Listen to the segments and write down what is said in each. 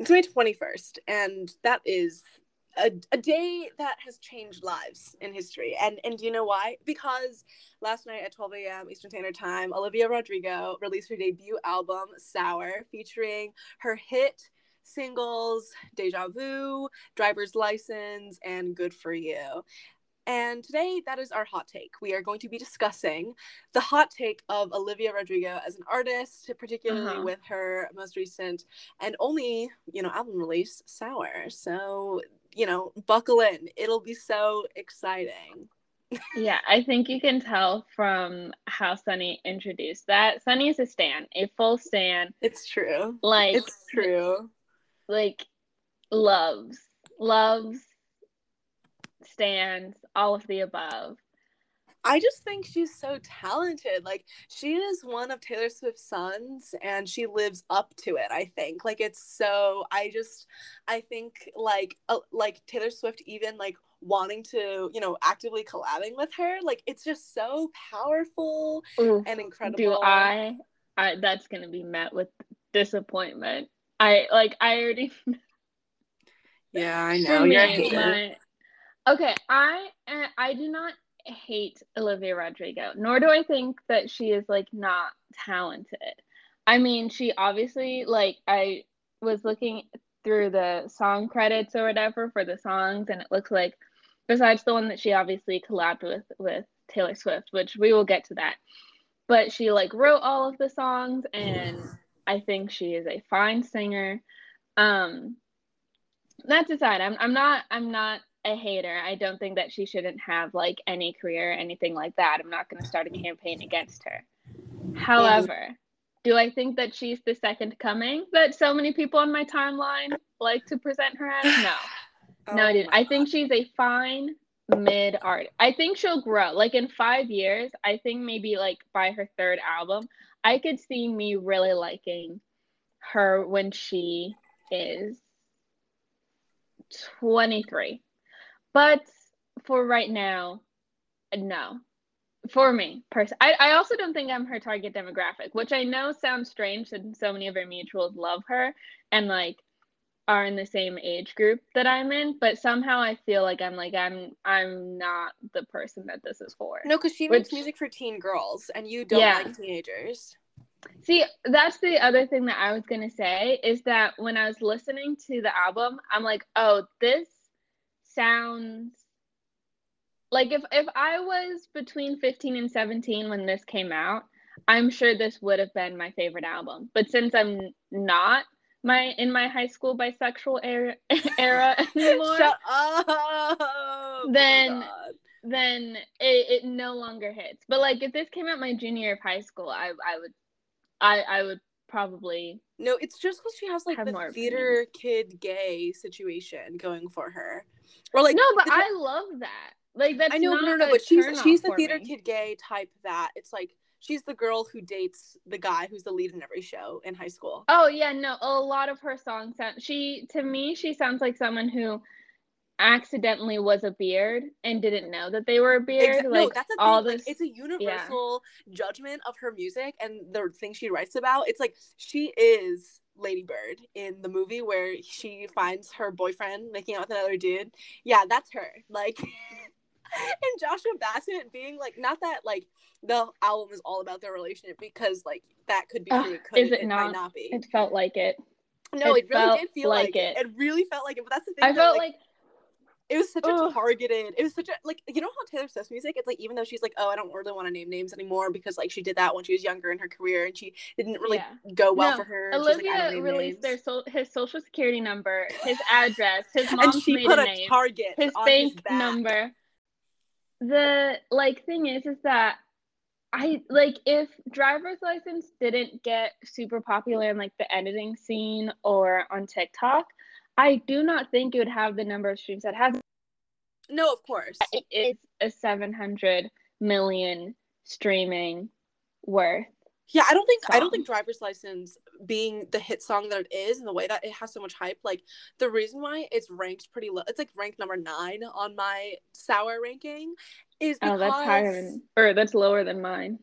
It's May 21st, and that is a, a day that has changed lives in history. And and do you know why? Because last night at 12 a.m. Eastern Standard Time, Olivia Rodrigo released her debut album, Sour, featuring her hit singles Deja Vu, Driver's License, and Good for You. And today, that is our hot take. We are going to be discussing the hot take of Olivia Rodrigo as an artist, particularly uh-huh. with her most recent and only, you know, album release, Sour. So, you know, buckle in. It'll be so exciting. yeah, I think you can tell from how Sunny introduced that. Sunny is a stan, a full stan. It's true. Like it's true. Like loves, loves stands, all of the above. I just think she's so talented. Like she is one of Taylor Swift's sons and she lives up to it, I think. Like it's so I just I think like uh, like Taylor Swift even like wanting to, you know, actively collabing with her, like it's just so powerful Oof, and incredible. Do I I that's going to be met with disappointment. I like I already Yeah, I know. You're me, my, Okay, I uh, I do not hate Olivia Rodrigo, nor do I think that she is like not talented. I mean, she obviously like I was looking through the song credits or whatever for the songs, and it looks like besides the one that she obviously collabed with with Taylor Swift, which we will get to that, but she like wrote all of the songs, and I think she is a fine singer. Um, that's aside. I'm I'm not I'm not a hater. I don't think that she shouldn't have like any career or anything like that. I'm not going to start a campaign against her. However, do I think that she's the second coming that so many people on my timeline like to present her as? No. Oh no, I didn't. I think she's a fine mid art. I think she'll grow. Like in five years, I think maybe like by her third album, I could see me really liking her when she is 23 but for right now, no. For me, person, I, I also don't think I'm her target demographic, which I know sounds strange since so many of her mutuals love her and like are in the same age group that I'm in, but somehow I feel like I'm like I'm I'm not the person that this is for. No, because she which, makes music for teen girls, and you don't yeah. like teenagers. See, that's the other thing that I was gonna say is that when I was listening to the album, I'm like, oh, this sounds like if if I was between 15 and 17 when this came out, I'm sure this would have been my favorite album. But since I'm not my in my high school bisexual era, era anymore, Shut up. Oh then then it, it no longer hits. But like if this came out my junior year of high school, I I would I I would probably no. It's just because she has like the theater opinions. kid gay situation going for her. Or like no, but I love that. Like that's I know, no, no, but she's she's the theater me. kid gay type that it's like she's the girl who dates the guy who's the lead in every show in high school. Oh yeah, no, a lot of her songs sound she to me she sounds like someone who accidentally was a beard and didn't know that they were a beard. Like no, that's a all thing. This, like, it's a universal yeah. judgment of her music and the thing she writes about. It's like she is Ladybird in the movie where she finds her boyfriend making out with another dude. Yeah, that's her. Like and Joshua Bassett being like not that like the album is all about their relationship because like that could be true. Could is it, it not? not be. It felt like it. No, it, it really did feel like, like it. it. it. really felt like it. But that's the thing. I felt like, like it was such Ugh. a targeted. It was such a like you know how Taylor Swift's music. It's like even though she's like, oh, I don't really want to name names anymore because like she did that when she was younger in her career and she didn't really yeah. go well no, for her. Olivia like, released their so- his social security number, his address, his mom's and she maiden put a name, target his bank number. The like thing is, is that I like if driver's license didn't get super popular in like the editing scene or on TikTok, I do not think it would have the number of streams that has. No, of course. It's a 700 million streaming worth. Yeah, I don't think song. I don't think driver's license being the hit song that it is and the way that it has so much hype, like the reason why it's ranked pretty low, it's like ranked number nine on my sour ranking, is because oh, that's higher than or that's lower than mine.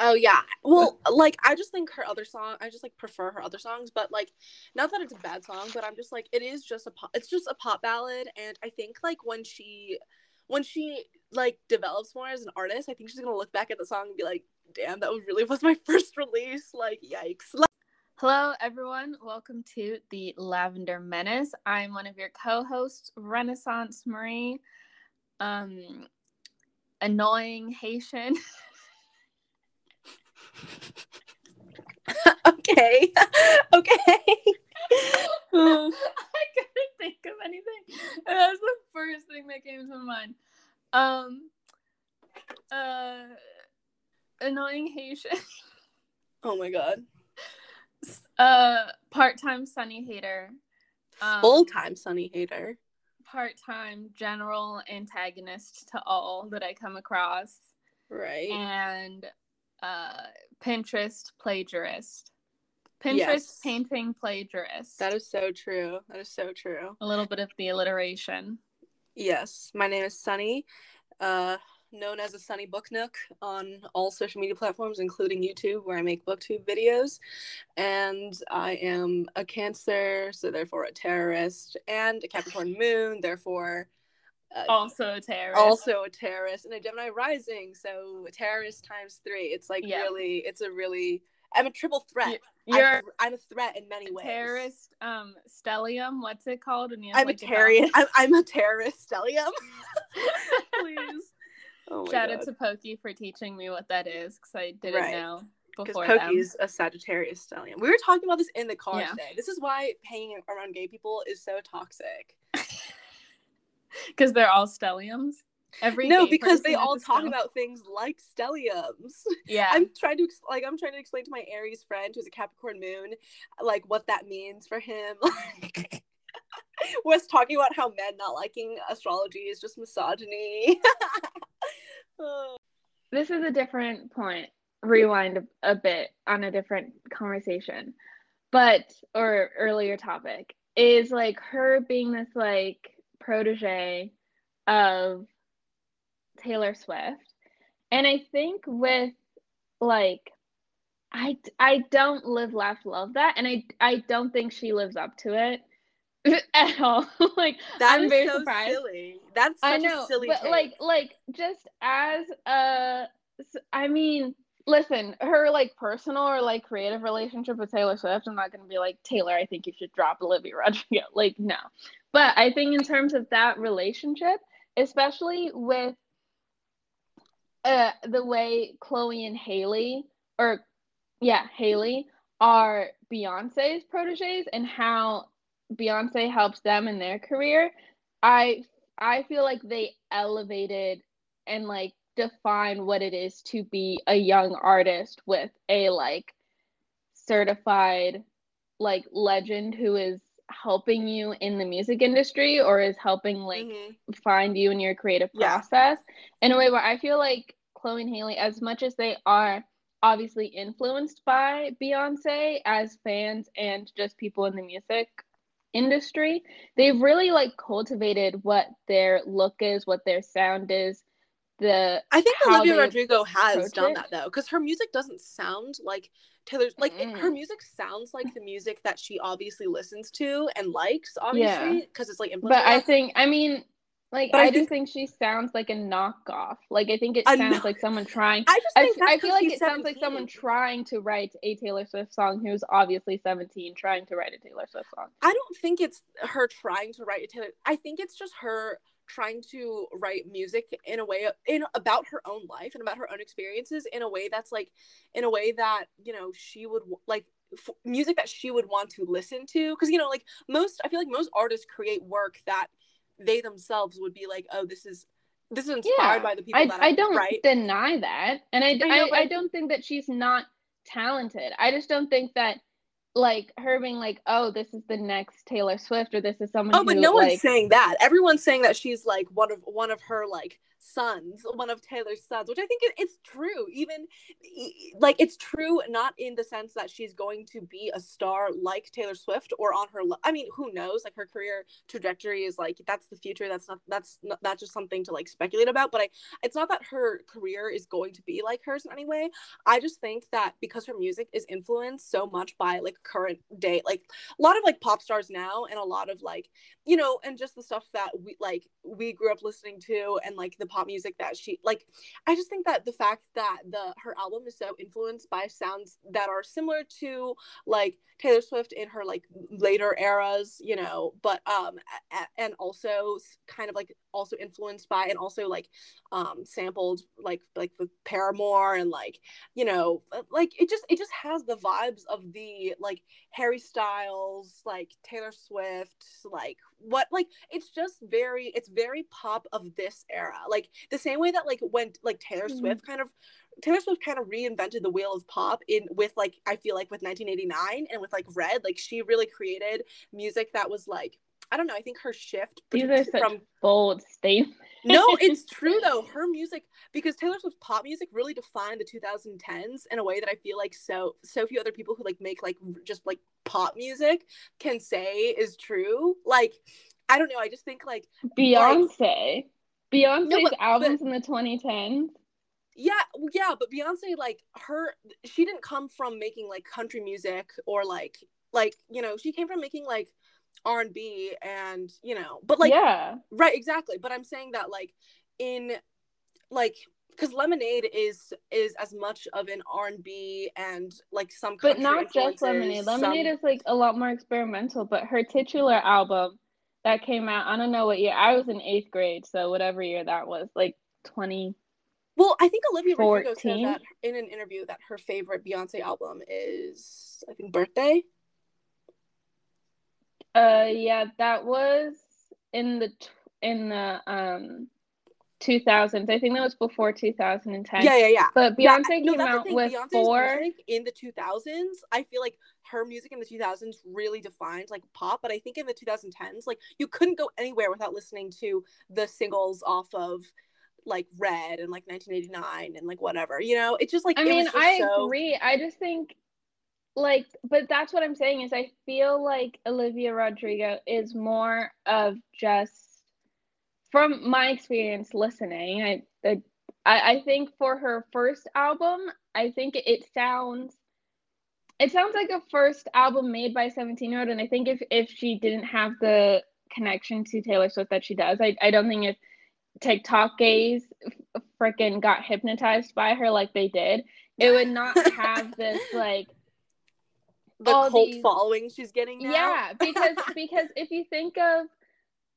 Oh yeah. Well, like I just think her other song, I just like prefer her other songs, but like not that it's a bad song, but I'm just like it is just a pop it's just a pop ballad and I think like when she when she like develops more as an artist, I think she's going to look back at the song and be like, "Damn, that really was my first release." Like, yikes. Hello, everyone. Welcome to the Lavender Menace. I'm one of your co-hosts, Renaissance Marie. Um, annoying Haitian. okay. okay. I couldn't think of anything. That was the first thing that came to my mind. Um uh annoying Haitian. Oh my god. Uh part-time Sunny hater. Um, Full-time Sunny hater. Part-time general antagonist to all that I come across. Right. And uh Pinterest plagiarist. Pinterest yes. painting plagiarist. That is so true. That is so true. A little bit of the alliteration. Yes. My name is Sunny, uh, known as a Sunny Book Nook on all social media platforms, including YouTube, where I make booktube videos. And I am a Cancer, so therefore a terrorist, and a Capricorn Moon, therefore uh, also a terrorist. Also a terrorist and a Gemini rising. So terrorist times three. It's like yeah. really, it's a really, I'm a triple threat. You're, I'm, I'm, a threat in many ways. Terrorist, um, stellium. What's it called? And I'm like a terrorist. I'm, I'm, a terrorist stellium. Please. Oh Shout God. out to Pokey for teaching me what that is because I didn't right. know before. Pokey's them. a Sagittarius stellium. We were talking about this in the car yeah. today. This is why hanging around gay people is so toxic because they're all stelliums. Every no, because they all talk about things like stelliums. Yeah, I'm trying to like I'm trying to explain to my Aries friend who's a Capricorn moon, like what that means for him. was talking about how men not liking astrology is just misogyny. Oh. this is a different point. Rewind a, a bit on a different conversation, but or earlier topic is like her being this like protege of Taylor Swift. And I think with like I I don't live laugh love that and I I don't think she lives up to it at all. like that I'm very so surprised. silly. That's I know, silly but take. like like just as a I mean listen, her like personal or like creative relationship with Taylor Swift, I'm not gonna be like, Taylor, I think you should drop Olivia Rodrigo. Like, no. But I think in terms of that relationship, especially with uh the way Chloe and Halle, or yeah, Halle are Beyonce's proteges and how Beyonce helps them in their career, I I feel like they elevated and like define what it is to be a young artist with a like certified like legend who is helping you in the music industry or is helping like mm-hmm. find you in your creative process yeah. in a way where I feel like Chloe and Halle, as much as they are obviously influenced by Beyonce as fans and just people in the music industry, they've really like cultivated what their look is, what their sound is, the I think Olivia Rodrigo has done it. that though, because her music doesn't sound like Taylor's. Like mm. it, her music sounds like the music that she obviously listens to and likes, obviously, because yeah. it's like. But I think, I mean, like I, I, just think, think she sounds like a knockoff. Like I think it sounds like someone trying. I just think I, I feel like it 17. sounds like someone trying to write a Taylor Swift song who's obviously 17 trying to write a Taylor Swift song. I don't think it's her trying to write a Taylor. I think it's just her trying to write music in a way in about her own life and about her own experiences in a way that's like in a way that you know she would like f- music that she would want to listen to. Because you know like most i feel like most artists create work that they themselves would be like oh this is this is inspired yeah, by the people I, that I, I don't deny that. And I, I, know, I, I don't think that she's not talented. I just don't think that like her being like, oh, this is the next Taylor Swift or this is someone. Oh, but no like... one's saying that. Everyone's saying that she's like one of one of her like sons, one of Taylor's sons, which I think it's true. Even like it's true, not in the sense that she's going to be a star like Taylor Swift or on her. I mean, who knows? Like her career trajectory is like that's the future. That's not that's not that's just something to like speculate about. But I, it's not that her career is going to be like hers in any way. I just think that because her music is influenced so much by like current day, like a lot of like pop stars now, and a lot of like you know, and just the stuff that we like we grew up listening to, and like the pop music that she like i just think that the fact that the her album is so influenced by sounds that are similar to like taylor swift in her like later eras you know but um and also kind of like also influenced by and also like um sampled like like the paramore and like you know uh, like it just it just has the vibes of the like harry styles like taylor swift like what like it's just very it's very pop of this era like the same way that like when like taylor mm-hmm. swift kind of taylor swift kind of reinvented the wheel of pop in with like i feel like with 1989 and with like red like she really created music that was like I don't know. I think her shift These are such from bold statements. no, it's true though. Her music, because Taylor Swift's pop music really defined the 2010s in a way that I feel like so so few other people who like make like just like pop music can say is true. Like, I don't know. I just think like Beyonce, like, Beyonce's no, but, albums but, in the 2010s. Yeah, yeah, but Beyonce, like her, she didn't come from making like country music or like like you know she came from making like r&b and you know but like yeah. right exactly but i'm saying that like in like because lemonade is is as much of an r&b and like some but not just lemonade lemonade. some... is like a lot more experimental but her titular album that came out i don't know what year i was in eighth grade so whatever year that was like 20 well i think olivia 14? rodrigo said that in an interview that her favorite beyonce album is i think B'Day uh yeah that was in the in the um 2000s. I think that was before 2010. Yeah, yeah, yeah. But Beyonce yeah, came no, out with Beyonce's four in the 2000s. I feel like her music in the 2000s really defined like pop, but I think in the 2010s, like you couldn't go anywhere without listening to the singles off of like Red and like 1989 and like whatever. You know, it's just like I mean, I so... agree. I just think like but that's what I'm saying is I feel like Olivia Rodrigo is more of just from my experience listening, I, I I think for her first album, I think it sounds it sounds like a first album made by a 17 year old and i think if if she didn't have the connection to taylor swift that she does i, I don't think if tiktok gays freaking got hypnotized by her like they did it would not have this like the cult these... following she's getting now. yeah because because if you think of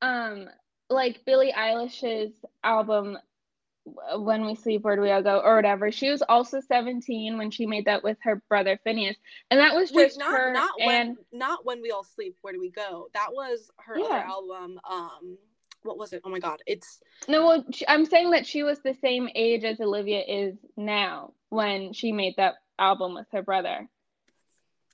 um like Billie Eilish's album when we sleep where do we all go or whatever she was also 17 when she made that with her brother finneas and that was just Wait, not, her not and when, not when we all sleep where do we go that was her yeah. other album um what was it oh my god it's no well i'm saying that she was the same age as olivia is now when she made that album with her brother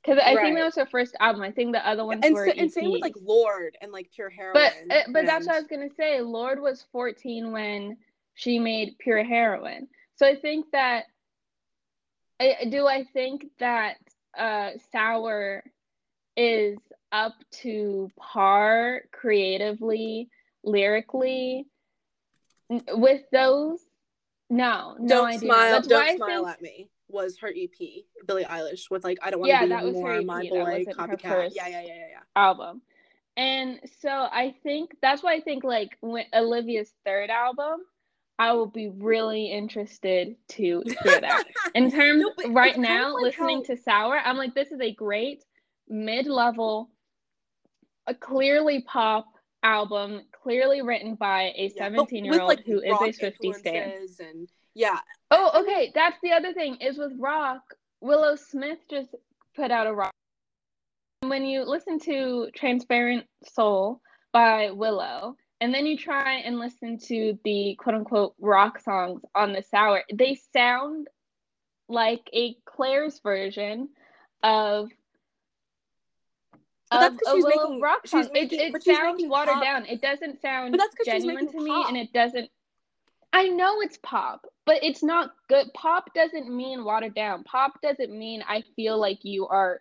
because I right. think that was her first album. I think the other ones and were so, and same with like Lorde and like Pure Heroine. But uh, but and... that's what I was gonna say. Lorde was fourteen when she made Pure Heroine. So I think that I do. I think that uh, Sour is up to par creatively, lyrically with those. No, no, don't I smile. That's don't smile think... at me was her EP, Billie Eilish, with like I don't want to yeah, be that was my EP. boy copycat. Yeah, yeah, yeah, yeah, yeah. Album. And so I think that's why I think like when Olivia's third album, I will be really interested to hear that. In terms no, right now, like listening how... to Sour, I'm like, this is a great mid-level, a clearly pop album, clearly written by a 17 year old who is a Swiftie stan. And yeah. Oh, okay. That's the other thing is with rock. Willow Smith just put out a rock. When you listen to Transparent Soul by Willow, and then you try and listen to the quote unquote rock songs on the sour, they sound like a Claire's version of but that's because she's making rock song. She's making, it, it sounds watered pop. down. It doesn't sound genuine to me, and it doesn't I know it's pop, but it's not good. Pop doesn't mean watered down. Pop doesn't mean I feel like you are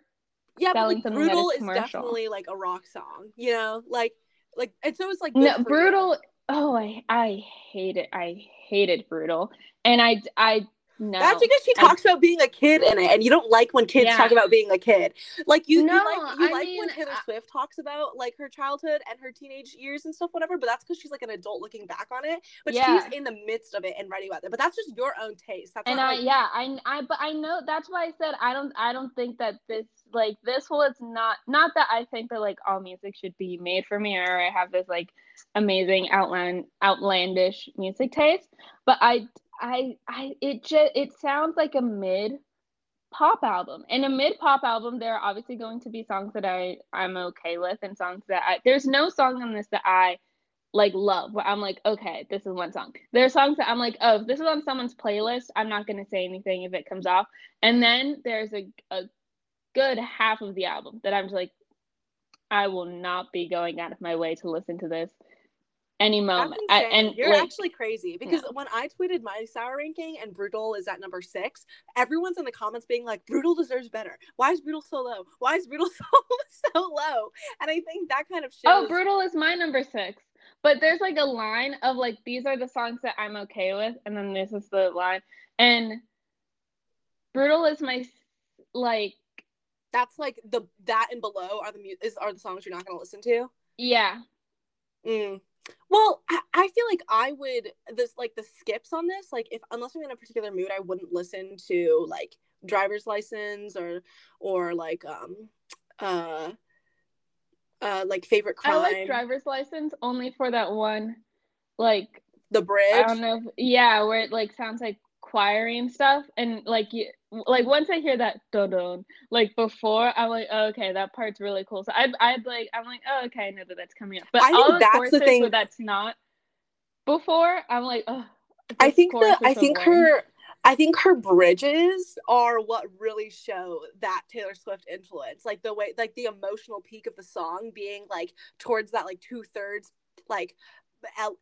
yeah, but like brutal is is definitely like a rock song, you know, like like it's it's like no good for you. brutal. Oh, I I hate it. I hated brutal, and I I no. That's because she I- talks about being a kid in it, and you don't like when kids Yeah. talk about being a kid. Like you, No, you like you I like mean, when Taylor I- Swift talks about like her childhood and her teenage years and stuff, whatever. But that's because she's like an adult looking back on it. But Yeah. she's in the midst of it and writing about it. But that's just your own taste. That's and I like, yeah I I but I know that's why I said I don't I don't think that this like this whole it's not not that I think that like all music should be made for me or I have this like amazing outland outlandish music taste but I I I it just it sounds like a mid pop album and a mid pop album there are obviously going to be songs that I I'm okay with and songs that I there's no song on this that I like love where I'm like, okay, this is one song. There are songs that I'm like, oh, if this is on someone's playlist, I'm not gonna say anything if it comes off. And then there's a, a good half of the album that I'm just like, I will not be going out of my way to listen to this any moment. I, and You're like, actually crazy because when I tweeted my sour ranking and Brutal is at number six, everyone's in the comments being like, Brutal deserves better. Why is Brutal so low? Why is Brutal so, so low? And I think that kind of shows. oh, brutal is my number six. But there's like a line of like these are the songs that I'm okay with, and then this is the line. And brutal is my s- like That's like the that and below are the mu- is are the songs you're not going to listen to. yeah Mm. Well, I, I feel like I would this like the skips on this like if unless I'm in a particular mood, I wouldn't listen to like driver's license or or like um uh uh like favorite crime I like driver's license only for that one, like the bridge. I don't know, if, yeah, where it like sounds like choiry and stuff, and like you, like once I hear that dun, like before, I'm like, oh, okay, that part's really cool. So I'd, I'd like, I'm like, oh, okay, I know that that's coming up. But I think all the that's the thing- where that's not before, I'm like, oh. I think that I think her I think her bridges are what really show that Taylor Swift influence. Like the way like the emotional peak of the song being like towards that like two thirds like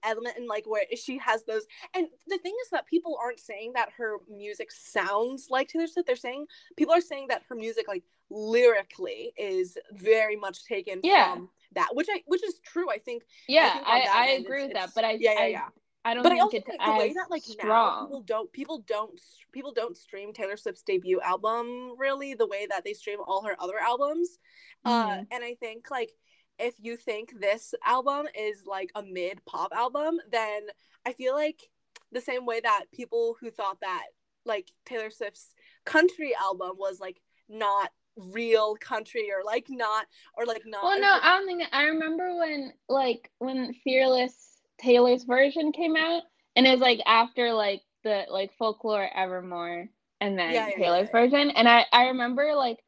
element and like where she has those and the thing is that people aren't saying that her music sounds like Taylor Swift. They're saying people are saying that her music like lyrically is very much taken Yeah. from that, which I which is true. I think Yeah, think I, I agree it's- with that, but I, yeah, yeah, I, yeah. I don't but I also it's think the way that like now people don't people don't people don't stream Taylor Swift's debut album really the way that they stream all her other albums. Uh Mhm. and I think like if you think this album is like a mid pop album, then I feel like the same way that people who thought that like Taylor Swift's country album was like not real country or like not or like not Well, no, I don't think I remember when like when Fearless Taylor's version came out, and it was like after like the like folklore Evermore, and then Yeah, yeah, Taylor's yeah, version, and I I remember like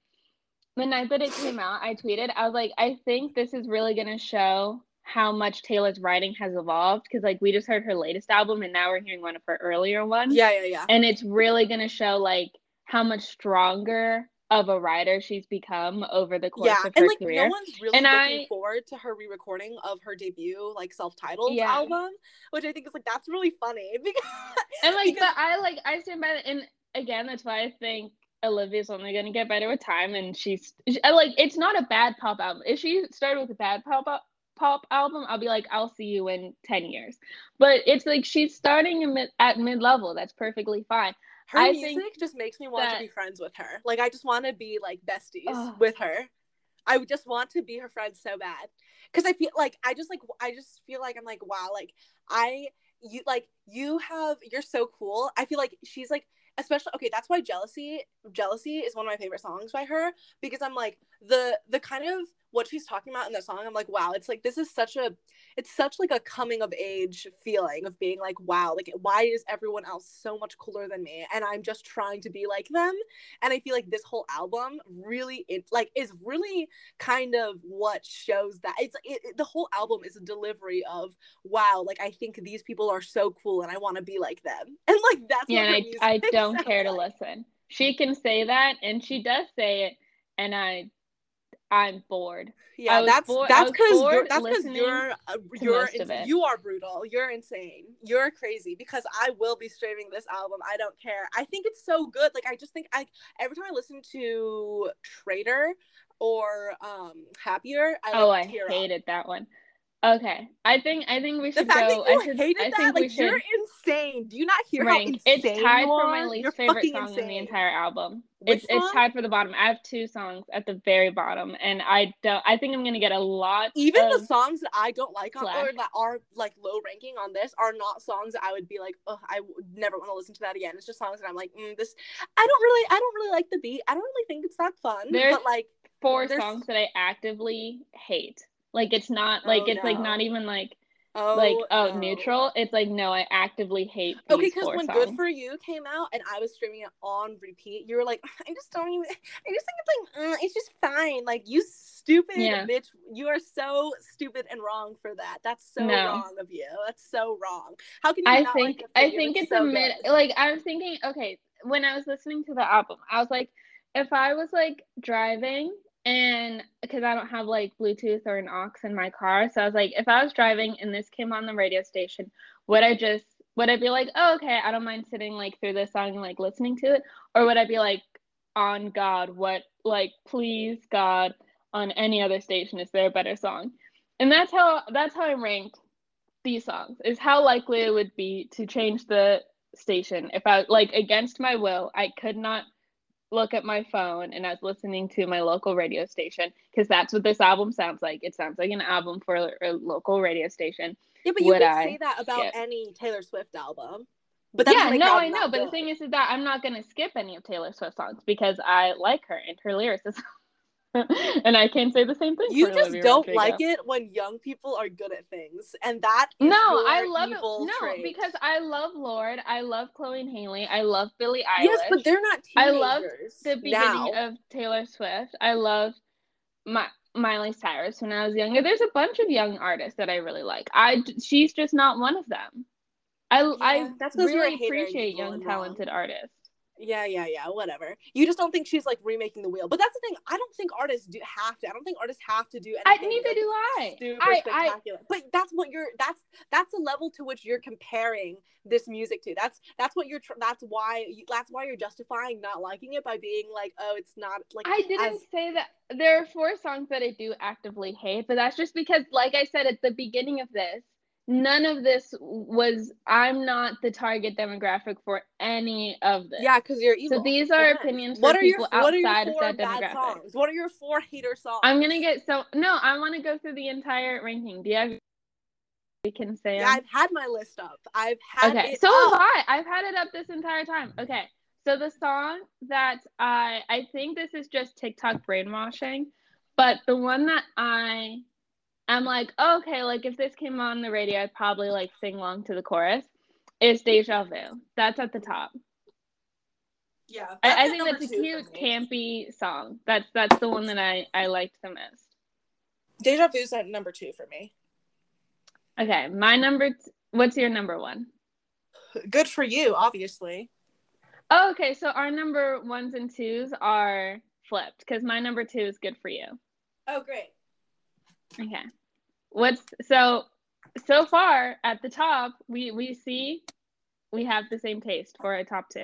the night that it came out, I tweeted I was like I think this is really gonna show how much Taylor's writing has evolved because like we just heard her latest album and now we're hearing one of her earlier ones yeah yeah yeah and it's really going to show like how much stronger of a writer she's become over the course yeah, of her and like career. no one's really And looking I- forward to her re-recording of her debut like self-titled Yeah. album, which I think is like that's really funny because and like, because- but I like I stand by that. And again, that's why I think Olivia's only going to get better with time. And she's she, like, it's not a bad pop album. If she started with a bad pop pop album, I'll be like, I'll see you in ten years. But it's like she's starting mid, at mid level. That's perfectly fine. her I music just makes me want that- to be friends with her. Like I just want to be like besties with her. I would just want to be her friend so bad because I feel like I just like I just feel like I'm like wow like I you like you have you're so cool. I feel like she's like especially okay that's why jealousy jealousy is one of my favorite songs by her because i'm like the the kind of what she's talking about in the song i'm like wow it's like this is such a it's such like a coming of age feeling of being like wow like why is everyone else so much cooler than me? And i'm just trying to be like them. And i feel like this whole album really it like is really kind of what shows that it's it, it- the whole album is a delivery of wow like i think these people are so cool and i want to be like them. And like that's yeah, what her and music I, I don't care to listen. She can say that, and she does say it, and I, I'm bored. Yeah, that's bored, that's because you're that's because you're uh, you're in, you are brutal. You're insane. You're crazy because I will be streaming this album. I don't care. I think it's so good. Like I just think I every time I listen to Traitor or um Happier, I oh I hated that one. Okay, I think I think we should the fact go. That you I should, hated I think that, like, you're insane. Do you not hear rank. how insane It's tied for my least you're favorite song insane. in the entire album. Which it's song? it's tied for the bottom. I have two songs at the very bottom, and I don't. I think I'm gonna get a lot. Even the songs that I don't like on or that are like low ranking on this are not songs that I would be like, oh, I would never want to listen to that again. It's just songs that I'm like, mm, this. I don't really, I don't really like the beat. I don't really think it's that fun. There's but like four songs that I actively hate. Like it's not like oh, it's no. like not even like oh, like oh no. neutral. It's like no, I actively hate. okay, because when songs. Good for You came out and I was streaming it on repeat, you were like, I just don't even. I just think it's like mm, it's just fine. Like you stupid yeah. bitch, you are so stupid and wrong for that. That's so no. wrong of you. That's so wrong. How can you? I think like I think it's, it's so a mid. Good. Like I was thinking, okay, when I was listening to the album, I was like, if I was like driving and because I don't have like Bluetooth or an aux in my car, so I was like, if I was driving and this came on the radio station, would I just would I be like, oh okay, I don't mind sitting like through this song and like listening to it, or would I be like, on God, what like please God, on any other station is there a better song? And that's how that's how I ranked these songs is how likely it would be to change the station if I like against my will I could not look at my phone and I was listening to my local radio station because that's what this album sounds like. It sounds like an album for a, local radio station. Yeah, but you Would could I say that about skip? any Taylor Swift album. But yeah, no, I know. But good. the thing is, is that I'm not gonna skip any of Taylor Swift songs because I like her and her lyrics is and I can't say the same thing. You just Olivia don't Rodrigo. like it when young people are good at things, and that no, I love it. No, trait. because I love Lorde, I love Chloe and Halle, I love Billie Eilish. Yes, but they're not. I love the beginning now. of Taylor Swift. I love my Miley Cyrus when I was younger. There's a bunch of young artists that I really like. I she's just not one of them. I yeah, I that's really appreciate young talented artists. Yeah, yeah, yeah, whatever. You just don't think she's like remaking the wheel. But that's the thing. I don't think artists do have to. I don't think artists have to do anything. I neither do I. Super I, spectacular. I, but that's what you're that's that's the level to which you're comparing this music to. That's that's what you're that's why you, that's why you're justifying not liking it by being like, "Oh, it's not like I didn't as... say that there are four songs that I do actively hate, but that's just because like I said at the beginning of this, none of this was i'm not the target demographic for any of this. Yeah because you're evil. so these are opinions what are people your, what outside of that demographic. songs? what are your four hater songs? I'm gonna get so no i want to go through the entire ranking. Do you have we can say yeah, i've had my list up. I've had okay so up. have i. I've had it up this entire time. Okay so the song that i i think this is just tiktok brainwashing but the one that i I'm like, oh, okay, like if this came on the radio, I'd probably like sing along to the chorus. It's Deja Vu. That's at the top. Yeah. I, I think that's a cute, campy song. That's that's the one that I, I liked the most. Deja Vu's at number two for me. Okay. My number t- what's your number one? Good for you, obviously. Oh, okay. So our number ones and twos are flipped because my number two is good for you. Oh, great. Okay. What's so so far at the top we we see we have the same taste for a top two.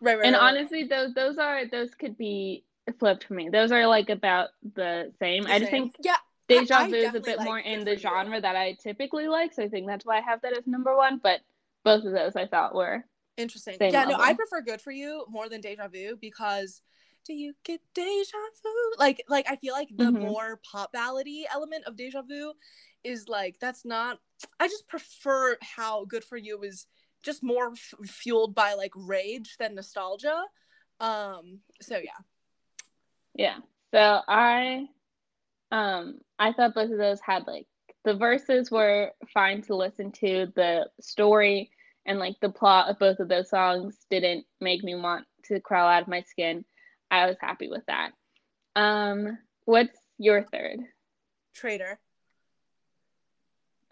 Right, right. And right, honestly those those are those could be flipped for me. Those are like about the same. The I just think yeah. Deja Vu is a bit like more in the genre that I typically like, so I think that's why I have that as number one. But both of those I thought were interesting. Yeah, level. no, I prefer Good for You more than Deja Vu because do you get deja vu? Like, like I feel like the mm-hmm. more pop ballady element of deja vu is like that's not. I just prefer how Good for You is just more f- fueled by like rage than nostalgia. Um. So yeah. Yeah. So I, um, I thought both of those had like the verses were fine to listen to. The story and like the plot of both of those songs didn't make me want to crawl out of my skin. I was happy with that. Um, what's your third? Traitor.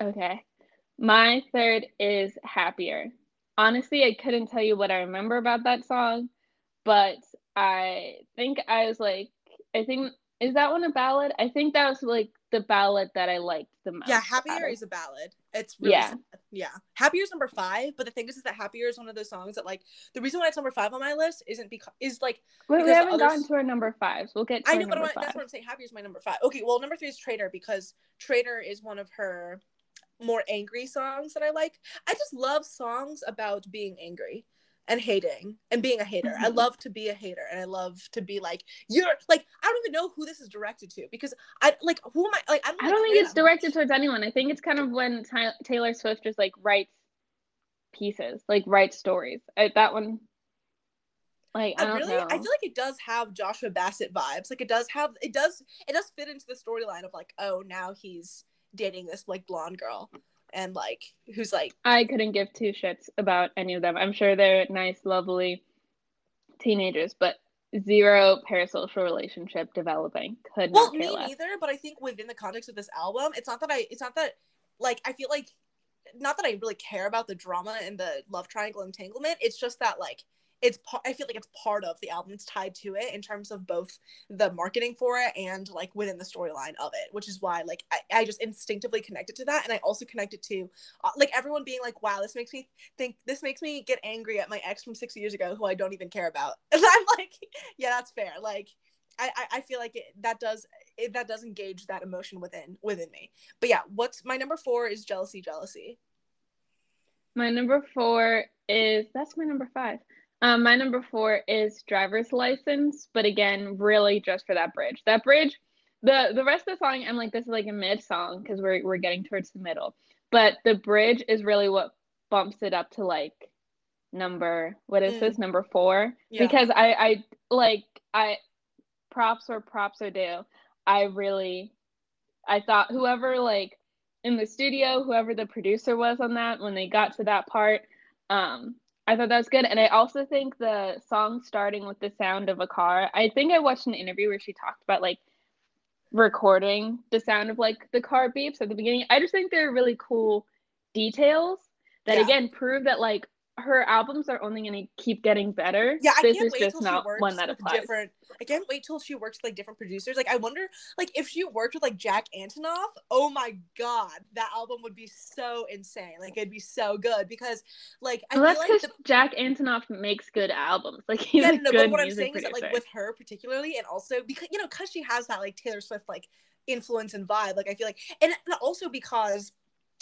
Okay. My third is Happier. Honestly, I couldn't tell you what I remember about that song, but I think I was like, I think is that one a ballad? I think that was like the ballad that I liked the most. Yeah, Happier is a ballad. It's really Yeah. sad. yeah. Happier is number five, but the thing is, is that Happier is one of those songs that like the reason why it's number five on my list isn't because is like Wait, we haven't gotten to our number fives. We'll get to I know, but number I'm- five. that's what I'm saying. Happier is my number five. Okay, well, number three is Traitor because Traitor is one of her more angry songs that I like. I just love songs about being angry and hating and being a hater. I Mhm. love to be a hater and I love to be like you're like I don't even know who this is directed to because I like who am I like I don't, I don't think it's directed towards anyone. I think it's kind of when Ty- Taylor Swift just like writes pieces, like writes stories. I, that one, like I don't really know. I feel like it does have Joshua Bassett vibes. Like it does have it does it does fit into the storyline of like oh now he's dating this like blonde girl and like who's like I couldn't give two shits about any of them. I'm sure they're nice, lovely teenagers, but zero parasocial relationship developing. Could well not me less. neither but i think within the context of this album it's not that i it's not that like i feel like not that i really care about the drama and the love triangle entanglement it's just that like it's pa- i feel like it's part of the album it's tied to it in terms of both the marketing for it and like within the storyline of it which is why like I, I just instinctively connected to that and i also connected to uh, like everyone being like wow this makes me think this makes me get angry at my ex from six years ago who i don't even care about and i'm like yeah that's fair like I, I- I feel like it, that does it, that does engage that emotion within within me. But yeah, what's my number four is jealousy, jealousy. My number four is that's my number five. Um, my number four is driver's license, but again, really just for that bridge. That bridge, the the rest of the song, I'm like, this is like a mid song because we're we're getting towards the middle. But the bridge is really what bumps it up to like number what is Mm. this number four? Yeah. Because I I like I props where props are due. I really I thought whoever like in the studio, whoever the producer was on that, when they got to that part, um, I thought that was good. And I also think the song starting with the sound of a car. I think I watched an interview where she talked about like recording the sound of like the car beeps at the beginning. I just think they're really cool details that Yeah. again prove that like her albums are only going to keep getting better. Yeah, I this can't is wait just till she not works one that with applies. different. I can't wait till she works with like different producers. Like I wonder, like if she worked with like Jack Antonoff. Oh my god, that album would be so insane. Like it'd be so good because, like, I Well, that's feel like the Jack Antonoff makes good albums. Like he's yeah, a no, good but what I'm saying is that like with her particularly, and also because you know, because she has that like Taylor Swift like influence and vibe. Like I feel like, and, and also because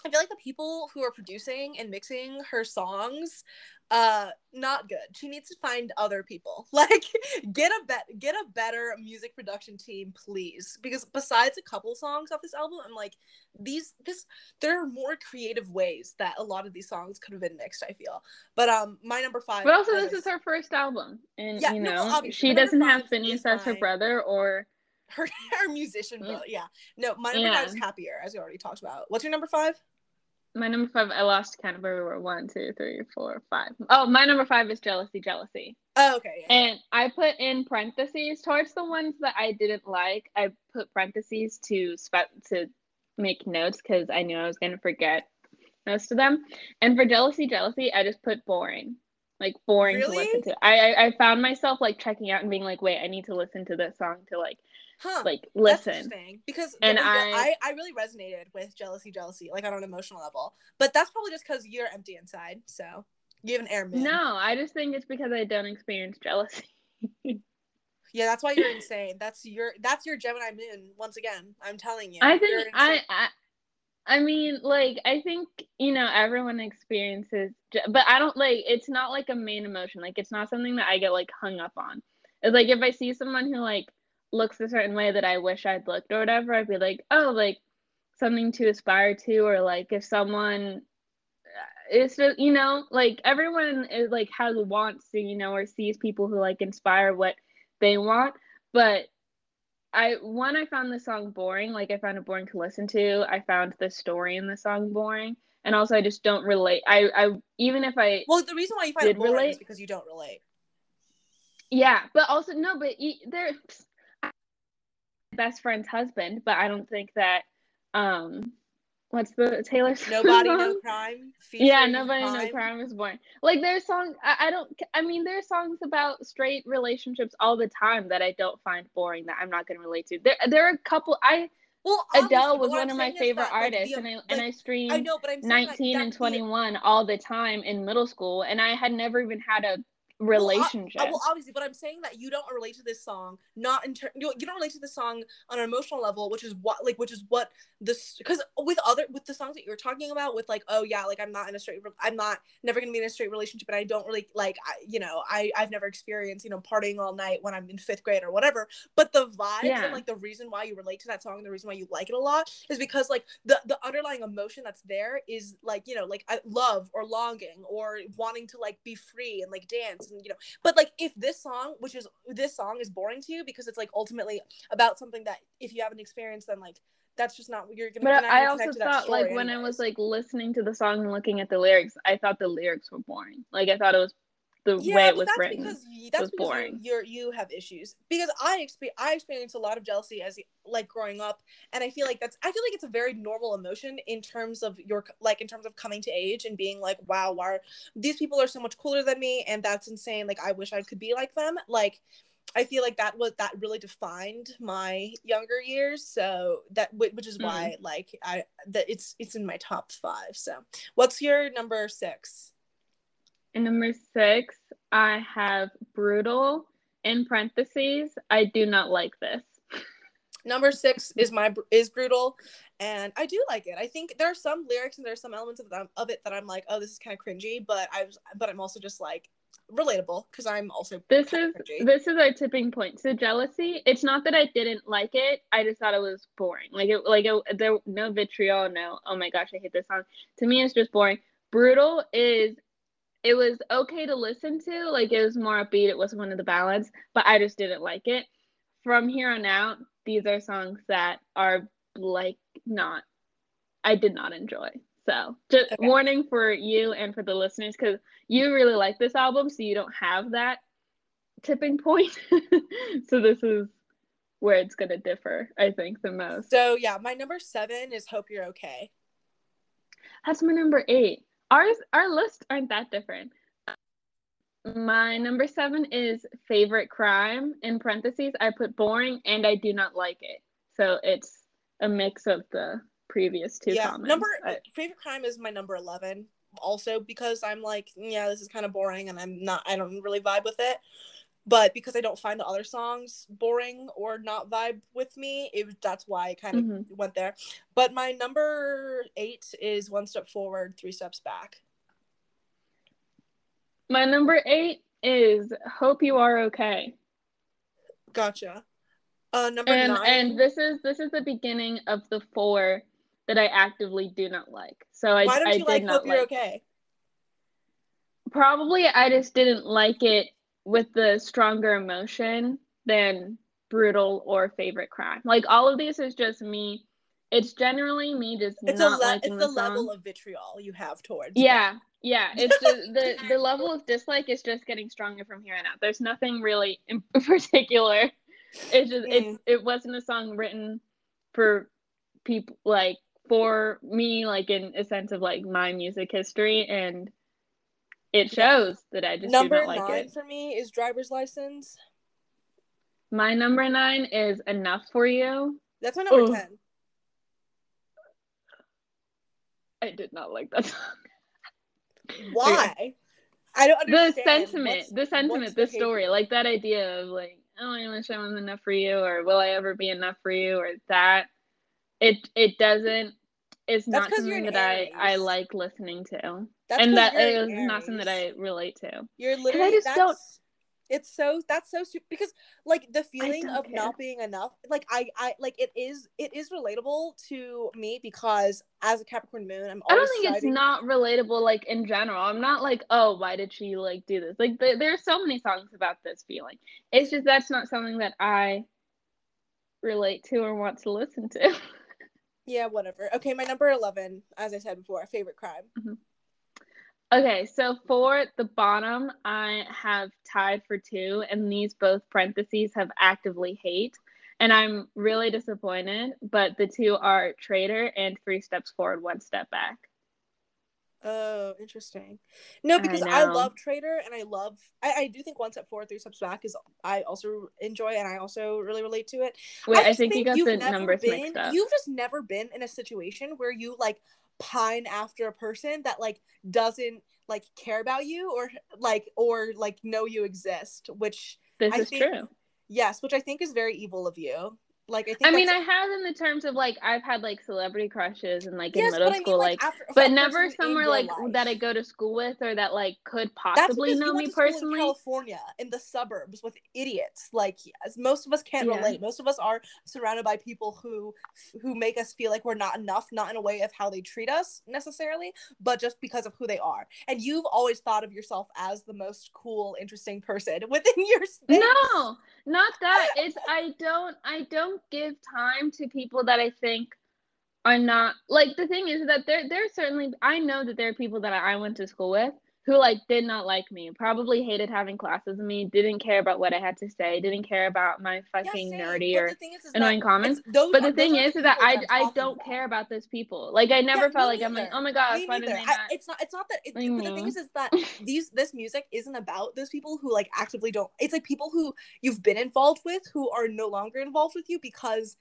I feel like the people who are producing and mixing her songs, uh, not good. She needs to find other people. Like get a bet, get a better music production team, please. Because besides a couple songs off this album, I'm like these this there are more creative ways that a lot of these songs could have been mixed. I feel, but um, my number five. But also, this is her first album, and Yeah, you no, know obviously, she doesn't have Finneas as her brother, or her her musician Mm. Yeah. No, my number five is happier, as we already talked about. What's your number five? my number five. I lost count of where we were. One, two, three, four, five. Oh, my number five is jealousy, jealousy. Oh, okay. Yeah. And I put in parentheses towards the ones that I didn't like. I put parentheses to spe- to make notes because I knew I was gonna forget most of them. And for jealousy, jealousy, I just put boring, like boring to listen to. I, I I found myself like checking out and being like, wait, I need to listen to this song to like huh. like listen. because And I- I I really resonated with jealousy, jealousy, like on an emotional level. But that's probably just because you're empty inside, so you have an air moon. No, I just think it's because I don't experience jealousy. Yeah, that's why you're insane. That's your that's your Gemini moon. Once again, I'm telling you. I think I. I I mean like I think you know everyone experiences but I don't like it's not like a main emotion like it's not something that I get like hung up on. It's like if I see someone who like looks a certain way that I wish I'd looked or whatever I'd be like oh like something to aspire to or like if someone uh, it's just you know like everyone is like has wants to you know or sees people who like inspire what they want but I one I found the song boring like I found it boring to listen to. I found the story in the song boring. And also I just don't relate. I I even if I well, the reason why you find it boring is because you don't relate. yeah but also no but they're best friend's husband but I don't think that um what's the Taylor Swift Nobody song? No Crime. Yeah, nobody no Crime. crime was born. Like there's songs I, I don't I mean there's songs about straight relationships all the time that I don't find boring that I'm not gonna relate to. There there are a couple I Well, Adele was one I'm of my favorite that, like, artists the- and I like, and I streamed I know, but I'm saying like, 19 and that the- 21 all the time in middle school and I had never even had a Well, I- relationship. well, obviously, but I'm saying that you don't relate to this song, not in turn. You you don't relate to the song on an emotional level, which is what, like, which is what this because with other with the songs that you're talking about, with like, oh yeah, like I'm not in a straight, re- I'm not never gonna be in a straight relationship, and I don't really like, I, you know, I I've never experienced, you know, partying all night when I'm in fifth grade or whatever. But the vibes Yeah. and like the reason why you relate to that song, the reason why you like it a lot, is because like the the underlying emotion that's there is like you know like love or longing or wanting to like be free and like dance and you know but like if this song which is this song is boring to you because it's like ultimately about something that if you haven't experienced then like that's just not what you're gonna, But I also thought like when I was like listening to the song and looking at the lyrics, I thought the lyrics were boring. Like I thought it was the yeah, way it was that's written. because that's was because boring. you, you're you have issues. Because I expe- I experienced a lot of jealousy as like growing up, and I feel like that's I feel like it's a very normal emotion in terms of your like in terms of coming to age and being like, wow, why are, these people are so much cooler than me, and that's insane. Like I wish I could be like them. Like I feel like that was that really defined my younger years. So that which is Mm. why like I that it's it's in my top five. So what's your number six? And number six, I have brutal in parentheses. I do not like this. Number six is my is brutal, and I do like it. I think there are some lyrics and there are some elements of them of it that I'm like, oh, this is kind of cringy, but I was, but I'm also just like relatable because I'm also This is cringy. this is our tipping point. So jealousy. It's not that I didn't like it. I just thought it was boring. Like it like it, there no vitriol. No. Oh my gosh, I hate this song. To me, it's just boring. Brutal is. It was okay to listen to. Like it was more upbeat. It wasn't one of the ballads, but I just didn't like it. From here on out, these are songs that are like not. I did not enjoy. So just Okay. warning for you and for the listeners because you really like this album, so you don't have that tipping point. so this is where it's gonna differ, I think, the most. So yeah, my number seven is Hope You're Okay. That's my number eight. Ours our lists aren't that different. My number seven is favorite crime. In parentheses, I put boring and I do not like it. So it's a mix of the previous two yeah, comments. number I- favorite crime is my number eleven. Also because I'm like, mm, yeah, this is kind of boring, and I'm not, I don't really vibe with it. But because I don't find the other songs boring or not vibe with me, it that's why I kind of Mhm. went there. But my number eight is one step forward, three steps back. my number eight is hope you are okay. Gotcha. Uh, number and nine. and this is this is the beginning of the four that I actively do not like. So I why don't I you like Hope You're like. Okay? Probably I just didn't like it with the stronger emotion than brutal or favorite crime. Like all of these is just me. It's generally me just It's a not le- liking it's the the level of vitriol you have towards. yeah, yeah. It's just the the level of dislike is just getting stronger from here on out. There's nothing really in particular. It's just Mm. it's it wasn't a song written for people like for me like in a sense of like my music history and it Yeah. shows that I just Number do not like nine it. for me is driver's license. My number nine is enough for you. That's my number Ugh. ten. I did not like that song. Why? I don't The sentiment, What's- the sentiment, the the story, like that idea of like, oh, I wish I was enough for you, or will I ever be enough for you, or that. It it doesn't. It's That's not something that I I like listening to, And That's and 'cause an not something that I relate to. You're literally I just that's, don't- It's so that's so stupid because like the feeling of care. not being enough, like I I like it is it is relatable to me because as a Capricorn moon, I'm I don't think it's not relatable like in general. I'm not like, oh, why did she like do this? Like there, there are so many songs about this feeling. It's just that's not something that I relate to or want to listen to. Yeah, whatever. Okay, my number eleven, as I said before, favorite crime. Mm-hmm. okay, so for the bottom, I have tied for two, and these both parentheses have actively hate. and I'm really disappointed. But the two are Traitor and Three Steps Forward, One Step Back. Oh, interesting. No, because I, I, love Traitor and I love I, I do think one step forward, three steps back is I also enjoy and I also really relate to it. Wait, I, I think, think, you got the numbers been, mixed up. You've just never been in a situation where you like pine after a person that like doesn't like care about you or like or like know you exist, which this I is think, true. Yes, which I think is very evil of you. Like I think I mean I have in the terms of like I've had like celebrity crushes and like yes, in middle school I mean, like, like after, but never somewhere like life. that I go to school with or that like could possibly know me personally. In California in the suburbs with idiots like yes, most of us can't yeah. relate. Most of us are surrounded by people who who make us feel like we're not enough, not in a way of how they treat us necessarily, but just because of who they are. And you've always thought of yourself as the most cool, interesting person within your space. No, not that. It's I don't I don't give time to people that I think are not like the thing is that there there's certainly I know that there are people that I went to school with who like did not like me, probably hated having classes with me, didn't care about what I had to say, didn't care about my fucking yeah, nerdy or is, is annoying comments. But the thing is, is that I I don't about. care about those people. Like I never yeah, felt like I'm like, oh my god, why did? I, it's not. It's not that. It. But the thing is, is that these this music isn't about those people who like actively don't. It's like people who you've been involved with who are no longer involved with you because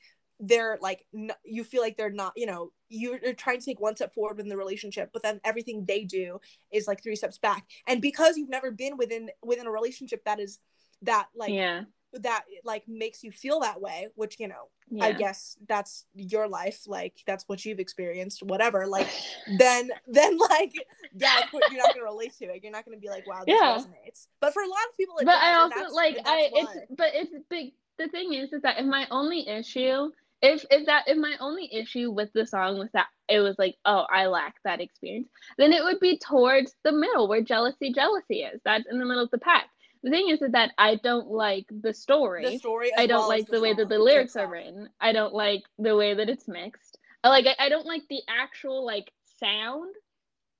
they're like n- you feel like they're not you know you're, trying to take one step forward in the relationship but then everything they do is like three steps back. And because you've never been within within a relationship that is that like yeah. that like makes you feel that way which you know yeah. i guess that's your life like that's what you've experienced whatever like then then like yeah you're not gonna relate to it. You're not gonna be like wow this yeah. resonates. But for a lot of people but does, i also like i it's but it's big the thing is is that if my only issue if if that if my only issue with the song was that it was like oh i lack that experience then it would be towards the middle where jealousy jealousy is. That's in the middle of the pack. The thing is that i don't like the story. The story i don't well like the, the way that the lyrics are written. I don't like the way that it's mixed. I like I, I don't like the actual like sound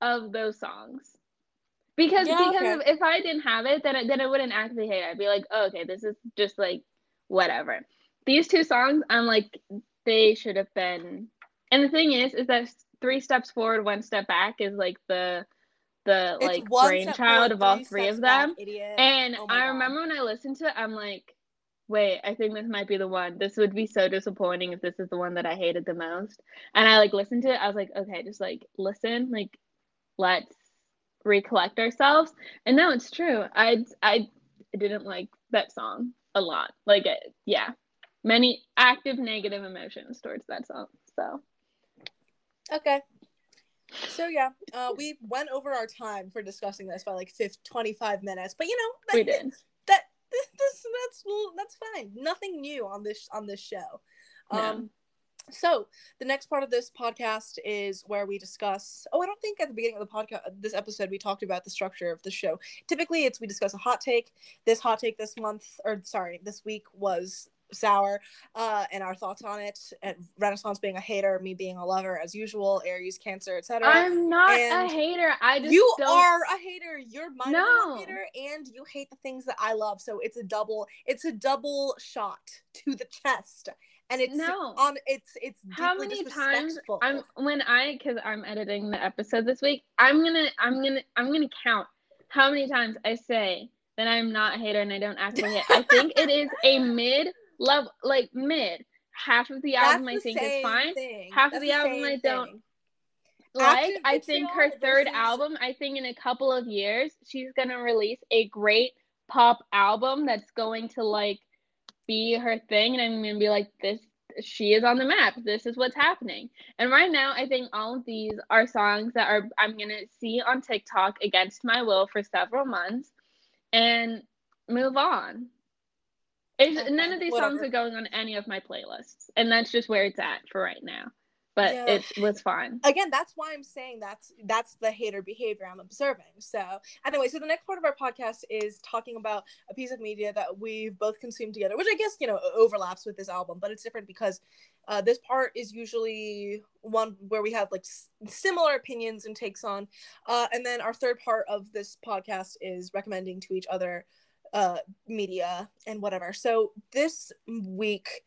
of those songs. Because yeah, because okay. if I didn't have it, then I, then I wouldn't actually hate it. I'd be like, oh, okay, this is just like whatever these two songs, I'm like, they should have been. And the thing is, is that three steps forward, one step back is like the the it's like brainchild of all three of them. Back, and oh I remember when I listened to it, I'm like, wait, I think this might be the one. This would be so disappointing if this is the one that I hated the most. And I like listened to it. I was like, okay, just like listen, like let's recollect ourselves. And no, it's true. I I didn't like that song a lot. Like it, yeah many active negative emotions towards that song. So okay. So yeah, uh, we went over our time for discussing this by like 50, 25 minutes, but you know that, we did that. This, that's that's fine. Nothing new on this on this show. Um, so the next part of this podcast is where we discuss. Oh, I don't think at the beginning of the podcast, this episode, we talked about the structure of the show. Typically, it's we discuss a hot take. This hot take this month, or sorry, this week was sour uh and our thoughts on it and renaissance being a hater me being a lover as usual aries cancer etc i'm not and a hater. I just you don't... are a hater. You're my no. hater and you hate the things that i love. So it's a double it's a double shot to the chest. And it's no. on it's it's how many times i'm when i because i'm editing the episode this week i'm gonna i'm gonna i'm gonna count how many times i say that i'm not a hater and i don't actually hate i think it is a mid level like mid. Half of the album I think is fine. Thing. Half That's of the, the album I don't thing. like. I think her third album, I think in a couple of years, she's gonna release a great pop album that's going to like be her thing, and I'm gonna be like, this she is on the map. This is what's happening. And right now, I think all of these are songs that are I'm gonna see on TikTok against my will for several months, and move on. Okay, none of these whatever. songs are going on any of my playlists, and that's just where it's at for right now. But yeah. it was fine. Again, that's why I'm saying that's that's the hater behavior I'm observing. So anyway, so the next part of our podcast is talking about a piece of media that we've both consumed together, which I guess you know overlaps with this album, but it's different because uh, this part is usually one where we have like s- similar opinions and takes on, uh, and then our third part of this podcast is recommending to each other uh media and whatever. So this week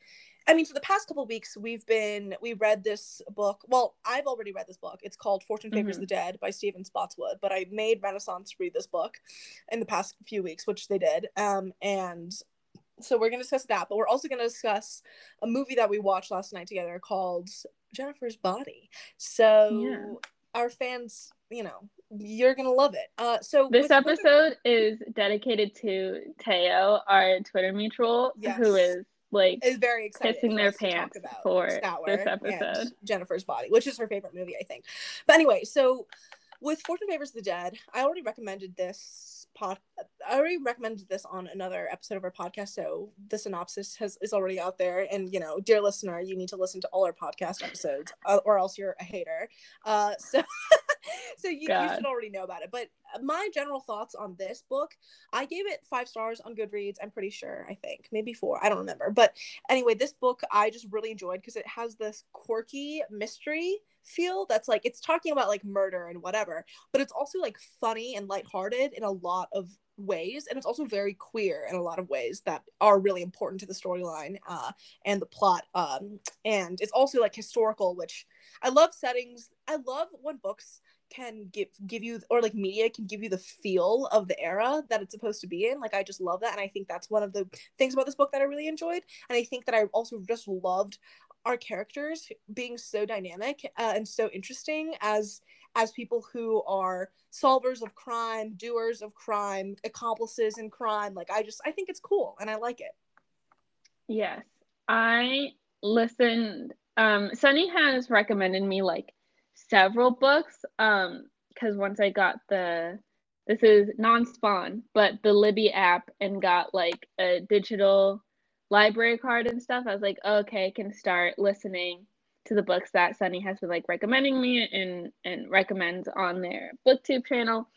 I mean, for the past couple weeks, we've been we read this book. Well, I've already read this book. It's called Fortune Favors mm-hmm. the Dead by Stephen Spotswood. But I made Renaissance read this book in the past few weeks, which they did. Um, and so we're gonna discuss that. But we're also gonna discuss a movie that we watched last night together called Jennifer's Body. So yeah. our fans, you know, you're gonna love it. Uh, so this episode is dedicated to Teo, our Twitter mutual, yes. who is like is very excited pissing their pants for this episode. Jennifer's Body, which is her favorite movie, I think. But anyway, so with Fortune Favors the Dead, I already recommended this pod I already recommended this on another episode of our podcast, so the synopsis has is already out there. And you know, dear listener, you need to listen to all our podcast episodes, uh, or else you're a hater. Uh, so, so you, you, should already know about it. But my general thoughts on this book, I gave it five stars on Goodreads. I'm pretty sure. I think maybe four. I don't remember. But anyway, this book I just really enjoyed because it has this quirky mystery feel that's like it's talking about like murder and whatever, but it's also like funny and lighthearted in a lot of ways and it's also very queer in a lot of ways that are really important to the storyline uh, and the plot um, and it's also like historical which i love settings i love when books can give give you or like media can give you the feel of the era that it's supposed to be in like i just love that and i think that's one of the things about this book that i really enjoyed and i think that i also just loved our characters being so dynamic uh, and so interesting as as people who are solvers of crime, doers of crime, accomplices in crime. Like I just I think it's cool and I like it. Yes. I listened um Sunny has recommended me like several books um cuz once I got the this is non-spawn, but the Libby app and got like a digital library card and stuff, I was like, oh, okay, I can start listening to the books that Sunny has been like recommending me and and recommends on their booktube channel.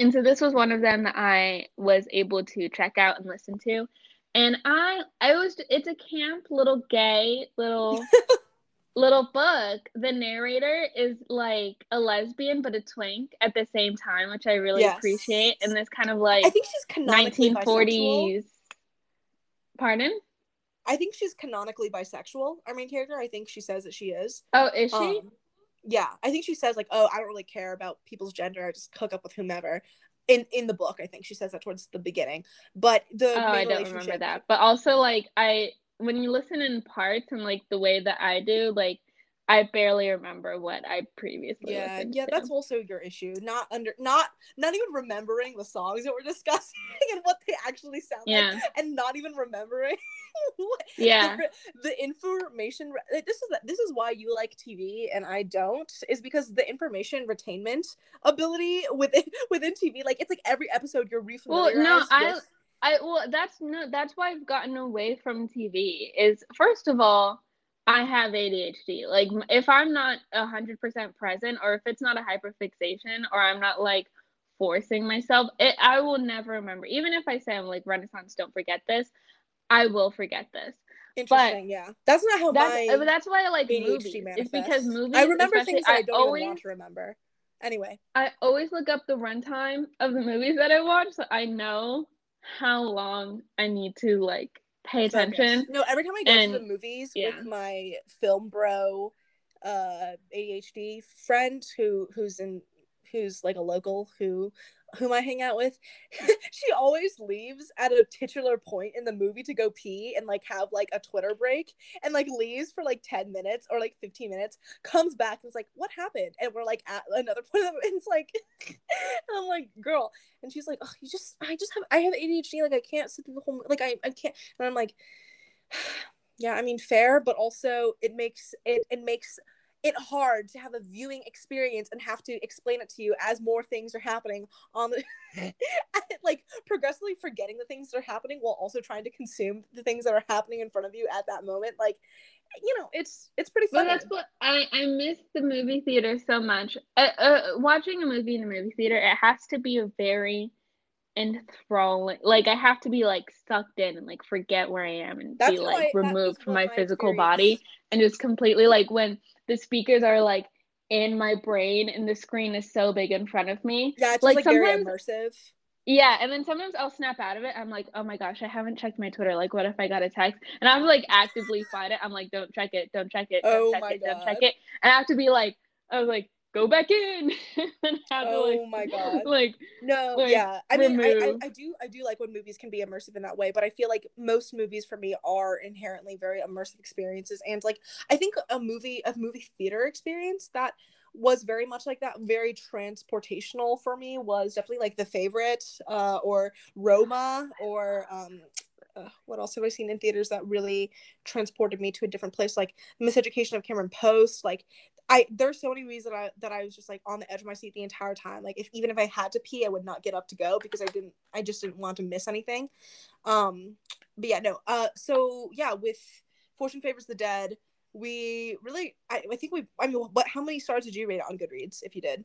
And so this was one of them that I was able to check out and listen to. And I I was it's a camp little gay little little book. The narrator is like a lesbian but a twink at the same time, which I really yes. appreciate. And this kind of like I think she's canonically 1940s bisexual. Pardon? I think she's canonically bisexual. Our main character, I think she says that she is. Oh, is she? Um, yeah, I think she says like, "Oh, I don't really care about people's gender. I just hook up with whomever." In in the book, I think she says that towards the beginning. But the oh, I don't remember that. But also, like, I when you listen in parts and like the way that I do, like I barely remember what I previously yeah yeah to. that's also your issue not under not not even remembering the songs that we're discussing and what they actually sound yeah. like and not even remembering yeah the, the, information this is this is why you like TV and I don't is because the information retainment ability within within TV like it's like every episode you're refamiliarized well no I I well that's no that's why I've gotten away from TV is first of all I have ADHD. Like if I'm not a hundred percent present, or if it's not a hyperfixation, or I'm not like forcing myself, it I will never remember. Even if I say I'm like Renaissance, don't forget this, I will forget this. Interesting. But yeah, that's not how that's, my. That's why I like ADHD movies. Manifests. It's because movies. I remember things I, I don't always, even want to remember. Anyway, I always look up the runtime of the movies that I watch, so I know how long I need to like pay attention. No, every time I go and, to the movies yeah. with my film bro uh ADHD friend who who's in who's like a local who whom I hang out with, she always leaves at a titular point in the movie to go pee and like have like a Twitter break and like leaves for like 10 minutes or like 15 minutes, comes back and is like, What happened? And we're like at another point of the, it's like I'm like, girl. And she's like, Oh, you just I just have I have ADHD, like I can't sit through the whole like I, I can't and I'm like yeah, I mean fair, but also it makes it it makes it hard to have a viewing experience and have to explain it to you as more things are happening on the like progressively forgetting the things that are happening while also trying to consume the things that are happening in front of you at that moment like you know it's it's pretty fun. Well, that's what I I miss the movie theater so much. Uh, uh, watching a movie in the movie theater, it has to be a very enthralling. Like I have to be like sucked in and like forget where I am and that's be like I, removed from my, my physical experience. body and just completely like when the speakers are like in my brain and the screen is so big in front of me. Yeah, it's like, like very immersive. Yeah, and then sometimes I'll snap out of it. I'm like, oh my gosh, I haven't checked my Twitter. Like, what if I got a text? And I'm like actively fight it. I'm like, don't check it, don't check it, don't Oh check my it, don't check it. And I have to be like, I was like, go back in. and have to Oh like, my God. like, No, like, yeah. I mean, I, I. I do I do like when movies can be immersive in that way, but I feel like most movies for me are inherently very immersive experiences. And like I think a movie a movie theater experience that was very much like that, very transportational for me was definitely like the favorite, uh, or Roma or um uh, what else have I seen in theaters that really transported me to a different place? Like Miseducation of Cameron Post. Like I there's so many reasons that I that I was just like on the edge of my seat the entire time. Like if even if I had to pee, I would not get up to go because I didn't I just didn't want to miss anything. Um but yeah, no. Uh so yeah, with Fortune Favors the Dead, we really I, I think we I mean what how many stars did you rate it on Goodreads if you did?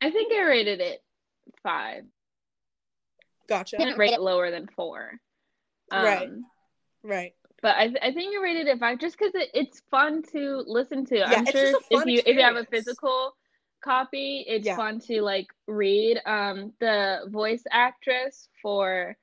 I think I rated it five. Gotcha. I didn't rate it lower than four. Um, Right. Right. But I, th- I think you rated it five just because it, it's fun to listen to. Yeah, I'm sure if you if you have a physical copy, it's Yeah. fun to like read. Um, the voice actress for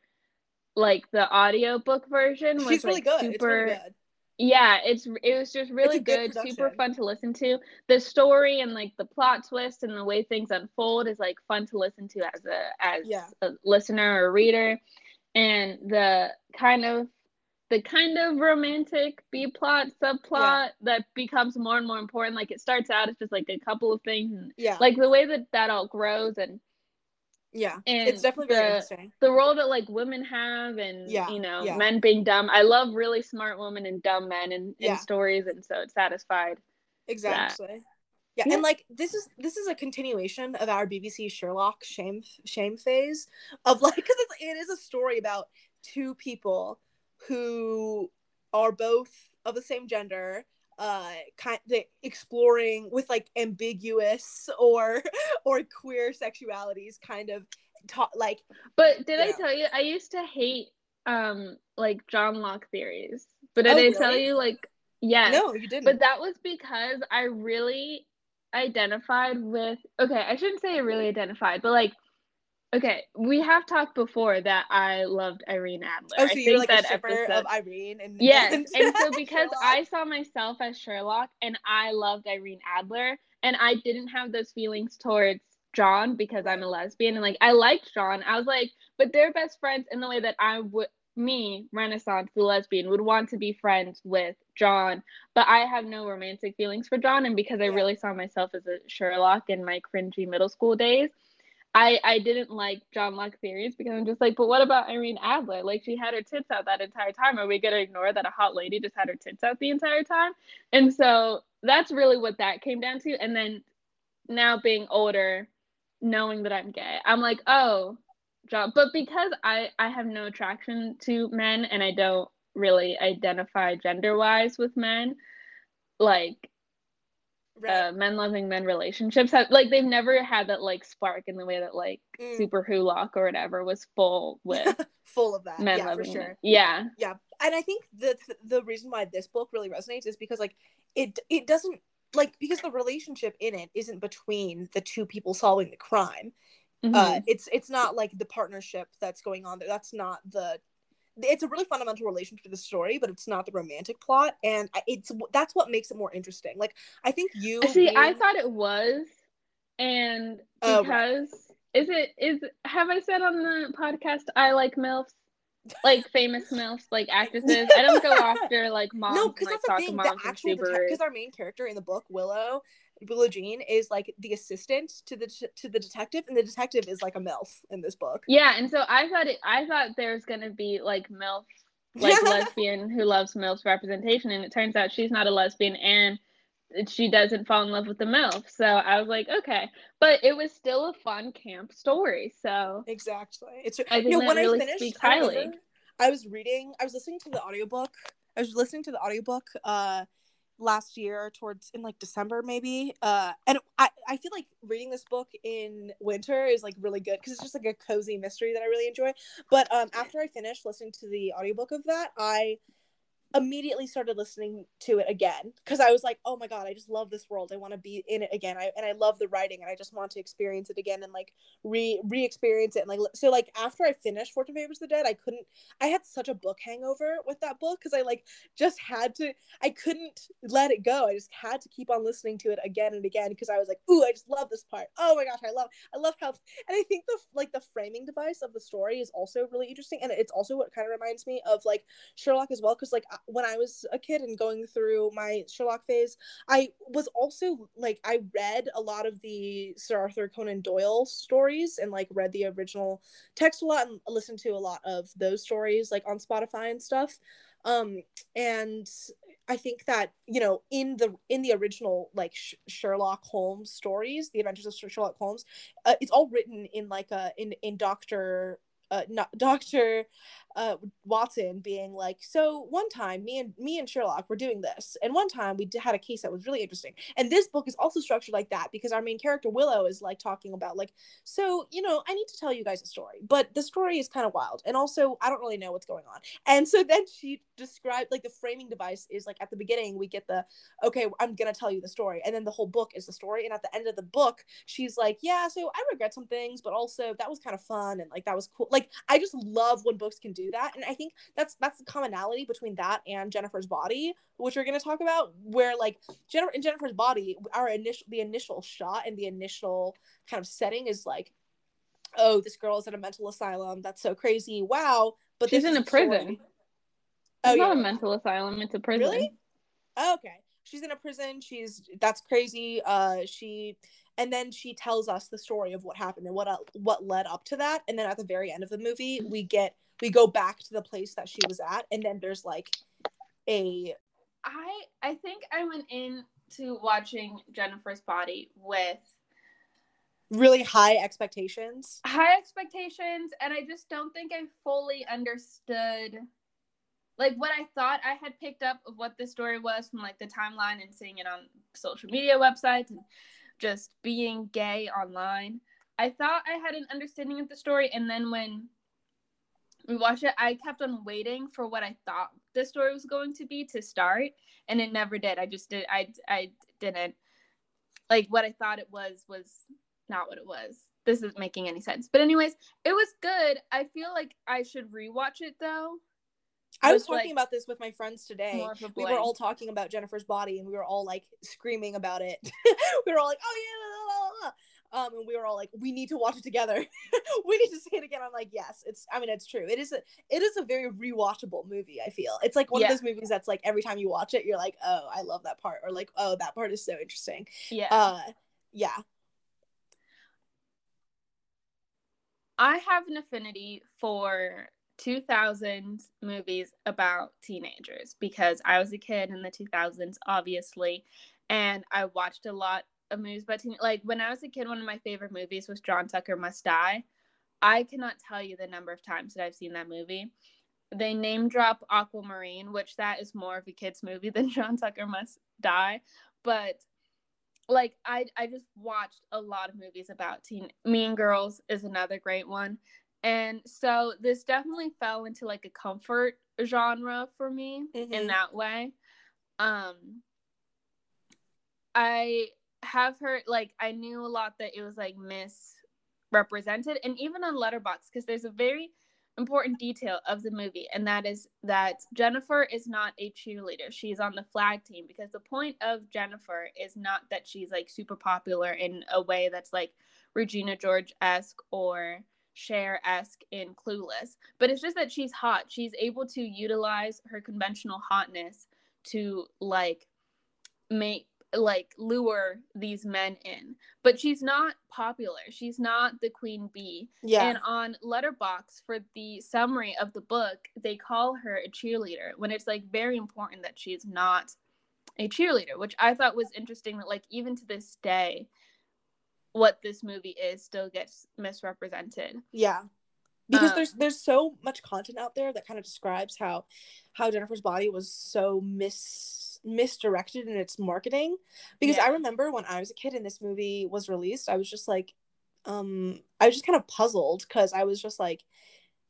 like the audiobook version was She's really like good. super It's really good. yeah it's it was just really good good, super fun to listen to the story and like the plot twist and the way things unfold is like fun to listen to as a as Yeah. a listener or reader and the kind of the kind of romantic b plot subplot that becomes more and more important like it starts out as just like a couple of things and Yeah. like the way that that all grows and yeah. and It's definitely very interesting. the role that like women have and Yeah, you know yeah. men being dumb i love really smart women and dumb men in, in Yeah. stories and so it's satisfied Exactly. Yeah, Yeah. and like this is this is a continuation of our BBC Sherlock shame shame phase of like because it is a story about two people who are both of the same gender, uh, kind of exploring with like ambiguous or or queer sexualities, kind of ta- like but did i tell you i used to hate um like johnlock theories. But did Oh, i tell you like yes. No, you didn't. but that was because i really identified with okay i shouldn't say i really identified but like okay we have talked before that i loved irene adler oh, I so think you're like that shipper episode- of Irene and Yes, and, and so because Sherlock. I saw myself as Sherlock and I loved Irene Adler and I didn't have those feelings towards John because I'm a lesbian and like I liked John. I was like, but they're best friends in the way that I would me, Renaissance, the lesbian, would want to be friends with John, but I have no romantic feelings for John and because I Yeah. really saw myself as a Sherlock in my cringy middle school days. I, I didn't like Johnlock theories because I'm just like, but what about Irene Adler? Like she had her tits out that entire time. Are we gonna ignore that a hot lady just had her tits out the entire time? And so that's really what that came down to. And then now being older, knowing that I'm gay, I'm like, oh, John. But because I I have no attraction to men and I don't really identify gender wise with men, like Right. uh, men loving men relationships have like they've never had that like spark in the way that like Mm. Superwholock or whatever was full with full of that. men yeah, loving for sure. men. Yeah. Yeah, and I think the the reason why this book really resonates is because like it it doesn't like because the relationship in it isn't between the two people solving the crime. Uh, Mhm. it's it's not like the partnership that's going on there. That's not the. It's a really fundamental relationship to the story, but it's not the romantic plot, and it's that's what makes it more interesting. Like I think you uh, See, I thought it was, and Oh, because is it is have I said on the podcast I like milfs, like famous milfs, like actresses. I don't go after like moms no, because that's the thing. The actual because our main character in the book, Willow, Willow Jean, is like the assistant to the to the detective, and the detective is like a milf in this book. yeah, and so I thought it. I thought there's gonna be like milf, like lesbian who loves milfs representation, and it turns out she's not a lesbian and she doesn't fall in love with the milf. So I was like, okay, but it was still a fun camp story. So Exactly. It's I think you know that when really I finished, I, remember I was reading, I was listening to the audiobook. I was listening to the audiobook uh last year towards in like December maybe. Uh and I I feel like reading this book in winter is like really good because it's just like a cozy mystery that I really enjoy. But um after I finished listening to the audiobook of that, I immediately started listening to it again because I was like, oh my god, I just love this world. I want to be in it again. I and I love the writing and I just want to experience it again and like re re experience it and like so like after I finished Fortune Favors the Dead, I couldn't. I had such a book hangover with that book because I like just had to. I couldn't let it go. I just had to keep on listening to it again and again because I was like, ooh, I just love this part. Oh my gosh, I love I love how and I think the like the framing device of the story is also really interesting and it's also what kind of reminds me of like Sherlock as well because like when I was a kid and going through my Sherlock phase, I was also like I read a lot of the Sir Arthur Conan Doyle stories and like read the original text a lot and listened to a lot of those stories like on Spotify and stuff. Um and I think that you know in the in the original like Sh- Sherlock Holmes stories, the Adventures of Sherlock Holmes, uh, it's all written in like a in in Doctor uh, not Doctor uh, Watson being like, so one time me and me and Sherlock were doing this, and one time we had a case that was really interesting. And this book is also structured like that because our main character Willow is like talking about like, so you know, I need to tell you guys a story, but the story is kind of wild, and also I don't really know what's going on. And so then she described like the framing device is like at the beginning we get the okay, I'm gonna tell you the story, and then the whole book is the story, and at the end of the book she's like, yeah, so I regret some things, but also that was kind of fun and like that was cool. Like I just love when books can do that and i think that's that's the commonality between that and jennifer's body which we're going to talk about where like jennifer in jennifer's body our initial the initial shot and the initial kind of setting is like oh this girl is at a mental asylum. That's so crazy. Wow. But she's in a prison. Oh, it's not yeah. a mental asylum it's a prison. Really? Oh, okay. She's in a prison. She's that's crazy. Uh she and then she tells us the story of what happened and what uh, what led up to that and then at the very end of the movie we get we go back to the place that she was at and then there's like a i i think i went into watching jennifer's body with really high expectations? High expectations and i just don't think i fully understood like what i thought i had picked up of what the story was from like the timeline and seeing it on social media websites and just being gay online i thought i had an understanding of the story and then when we watched it, I kept on waiting for what I thought the story was going to be to start, and it never did. I just did. I I didn't like what I thought it was was not what it was. This isn't making any sense. But anyways, it was good. I feel like I should rewatch it though. I was talking like, about this with my friends today. We were all talking about Jennifer's body, and we were all like screaming about it. we were all like, "Oh yeah!" Blah, blah, blah um and we were all like we need to watch it together we need to see it again i'm like yes it's i mean it's true it is a it is a very rewatchable movie i feel it's like one yeah. of those movies that's like every time you watch it you're like oh i love that part or like oh that part is so interesting yeah uh yeah i have an affinity for 2000s movies about teenagers because i was a kid in the 2000s obviously and i watched a lot amused by teen like when I was a kid, one of my favorite movies was John Tucker Must Die. I cannot tell you the number of times that I've seen that movie. They name drop Aquamarine, which that is more of a kids movie than John Tucker Must Die. But like I I just watched a lot of movies about teen Mean Girls is another great one. And so this definitely fell into like a comfort genre for me mm-hmm. in that way. Um I have heard like I knew a lot that it was like misrepresented, and even on Letterboxd because there's a very important detail of the movie, and that is that Jennifer is not a cheerleader. She's on the flag team because the point of Jennifer is not that she's like super popular in a way that's like Regina George esque or Cher esque in Clueless, but it's just that she's hot. She's able to utilize her conventional hotness to like make like lure these men in. But she's not popular. She's not the queen bee. Yeah. And on Letterboxd for the summary of the book they call her a cheerleader when it's like very important that she's not a cheerleader which i thought was interesting that like even to this day what this movie is still gets misrepresented. Yeah. Because um, there's there's so much content out there that kind of describes how how jennifer's body was so mis misdirected in its marketing. Because yeah. I remember when I was a kid and this movie was released, I was just like, um, I was just kind of puzzled because I was just like,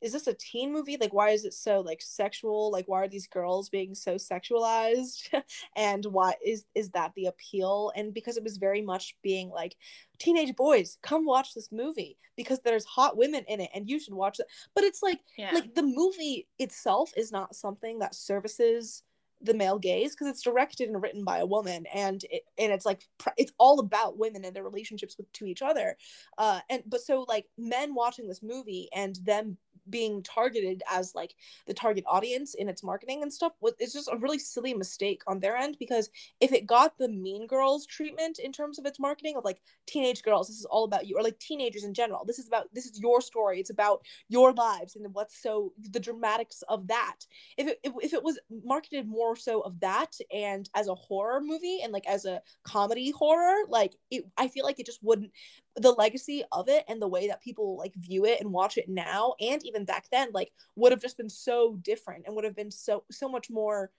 is this a teen movie? Like why is it so like sexual? Like why are these girls being so sexualized? And why is is that the appeal? And because it was very much being like teenage boys come watch this movie because there's hot women in it and you should watch it. But it's like yeah. like the movie itself is not something that services the male gaze because it's directed and written by a woman and it, and it's like it's all about women and their relationships with to each other. Uh and but so like men watching this movie and them being targeted as like the target audience in its marketing and stuff was it's just a really silly mistake on their end because if it got the mean girls treatment in terms of its marketing of like teenage girls this is all about you or like teenagers in general this is about this is your story it's about your lives and what's so the dramatics of that. If it if it was marketed more so of that and as a horror movie and like as a comedy horror like it i feel like it just wouldn't the legacy of it and the way that people like view it and watch it now and even back then like would have just been so different and would have been so so much more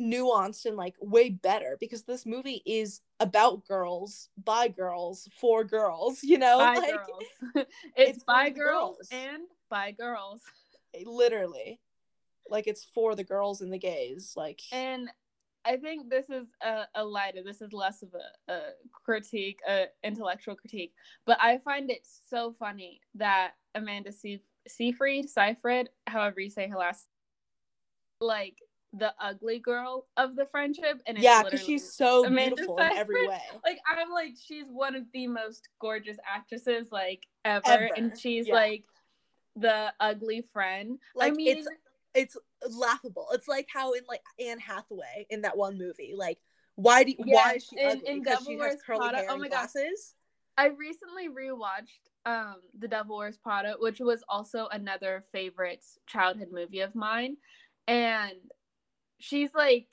nuanced and like way better because this movie is about girls by girls for girls you know? By like girls. it's, it's by girls, girls. and by girls. Literally. Like it's for the girls and the gays like and I think this is a, a lighter. This is less of a, a critique, a intellectual critique. But I find it so funny that Amanda Se- Seyfried, Seyfried, however you say her last, like the ugly girl of the friendship, and yeah, because she's so Amanda beautiful Seyfried. in every way. Like I'm like she's one of the most gorgeous actresses like ever, ever. and she's yeah. like the ugly friend. Like I mean, it's it's laughable. It's like how in like Anne Hathaway in that one movie, like why do yeah, why is she in, ugly? In because she has curly Prada. hair oh my glasses. God. I recently rewatched um The Devil Wears Prada, which was also another favorite childhood movie of mine, and she's like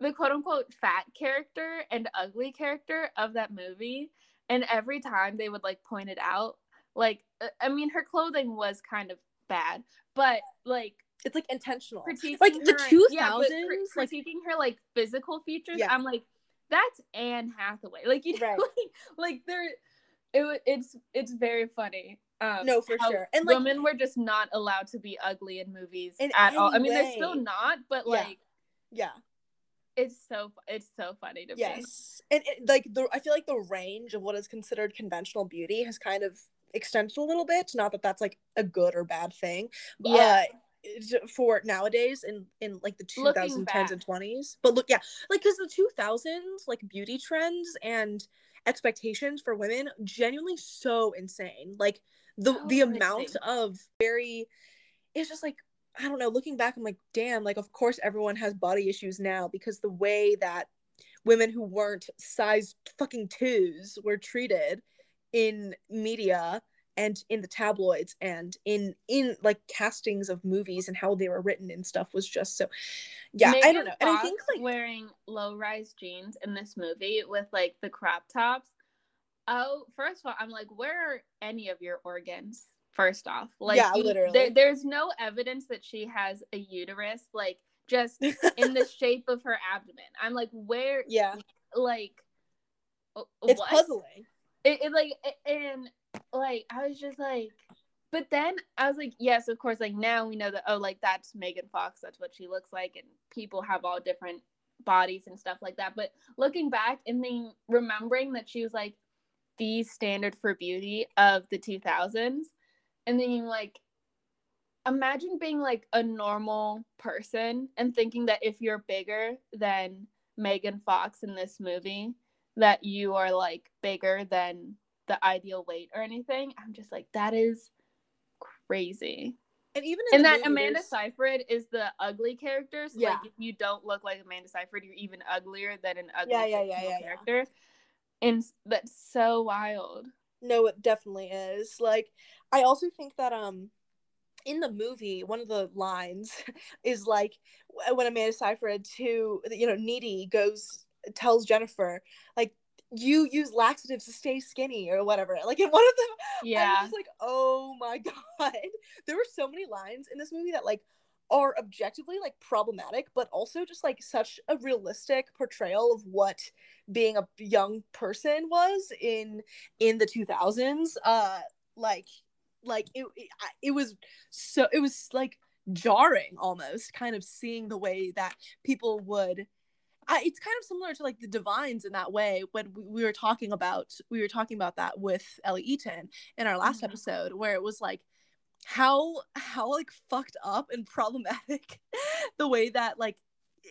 the quote unquote fat character and ugly character of that movie. And every time they would like point it out, like uh, I mean, her clothing was kind of bad, but like it's like intentional. Critiquing like the two thousands, yeah, like critiquing her like physical features. Yeah. I'm like, that's Anne Hathaway. Like you know, right. like, like they're it, it's it's very funny. Um, no, for sure. And like, women were just not allowed to be ugly in movies in at all. I mean, way. they're still not, but like, yeah. It's so it's so funny to yes. me. Yes, and it, like the I feel like the range of what is considered conventional beauty has kind of extended a little bit. Not that that's like a good or bad thing. But, yeah. Uh, for nowadays in in like the 2010s and 20s but look yeah like because the 2000s like beauty trends and expectations for women genuinely so insane. Like the the amount of very it's just like i don't know looking back i'm like damn like of course everyone has body issues now because the way that women who weren't size fucking twos were treated in media and in the tabloids and in in like castings of movies and how they were written and stuff was just so yeah Megan i don't know and i think like wearing low rise jeans in this movie with like the crop tops. Oh first of all i'm like where are any of your organs first off? Like yeah literally. there, there's no evidence that she has a uterus like just in the shape of her abdomen. I'm like where yeah. like it's what? puzzling. It, it like and like I was just like but then I was like, yes, of course, like now we know that oh, like that's Megan Fox, that's what she looks like, and people have all different bodies and stuff like that. But looking back and then remembering that she was like the standard for beauty of the 2000s, and then like imagine being like a normal person and thinking that if you're bigger than Megan Fox in this movie, that you are like bigger than the ideal weight or anything. I'm just like, that is crazy. And even and that Amanda Seyfried is the ugly character. So yeah. like if you don't look like Amanda Seyfried, you're even uglier than an ugly yeah, yeah, yeah, yeah, character. Yeah. And that's so wild. No, it definitely is. Like I also think that um in the movie, one of the lines is like when Amanda Seyfried to you know Needy goes tells Jennifer like you use laxatives to stay skinny or whatever. Like in one of them, yeah, I was like, oh my god, there were so many lines in this movie that like are objectively like problematic, but also just like such a realistic portrayal of what being a young person was in in the 2000s. Uh, like like it, it it was so it was like jarring almost kind of seeing the way that people would I, it's kind of similar to like the divines in that way when we, we were talking about we were talking about that with Ellie Eaton in our last mm-hmm. episode where it was like how how like fucked up and problematic the way that like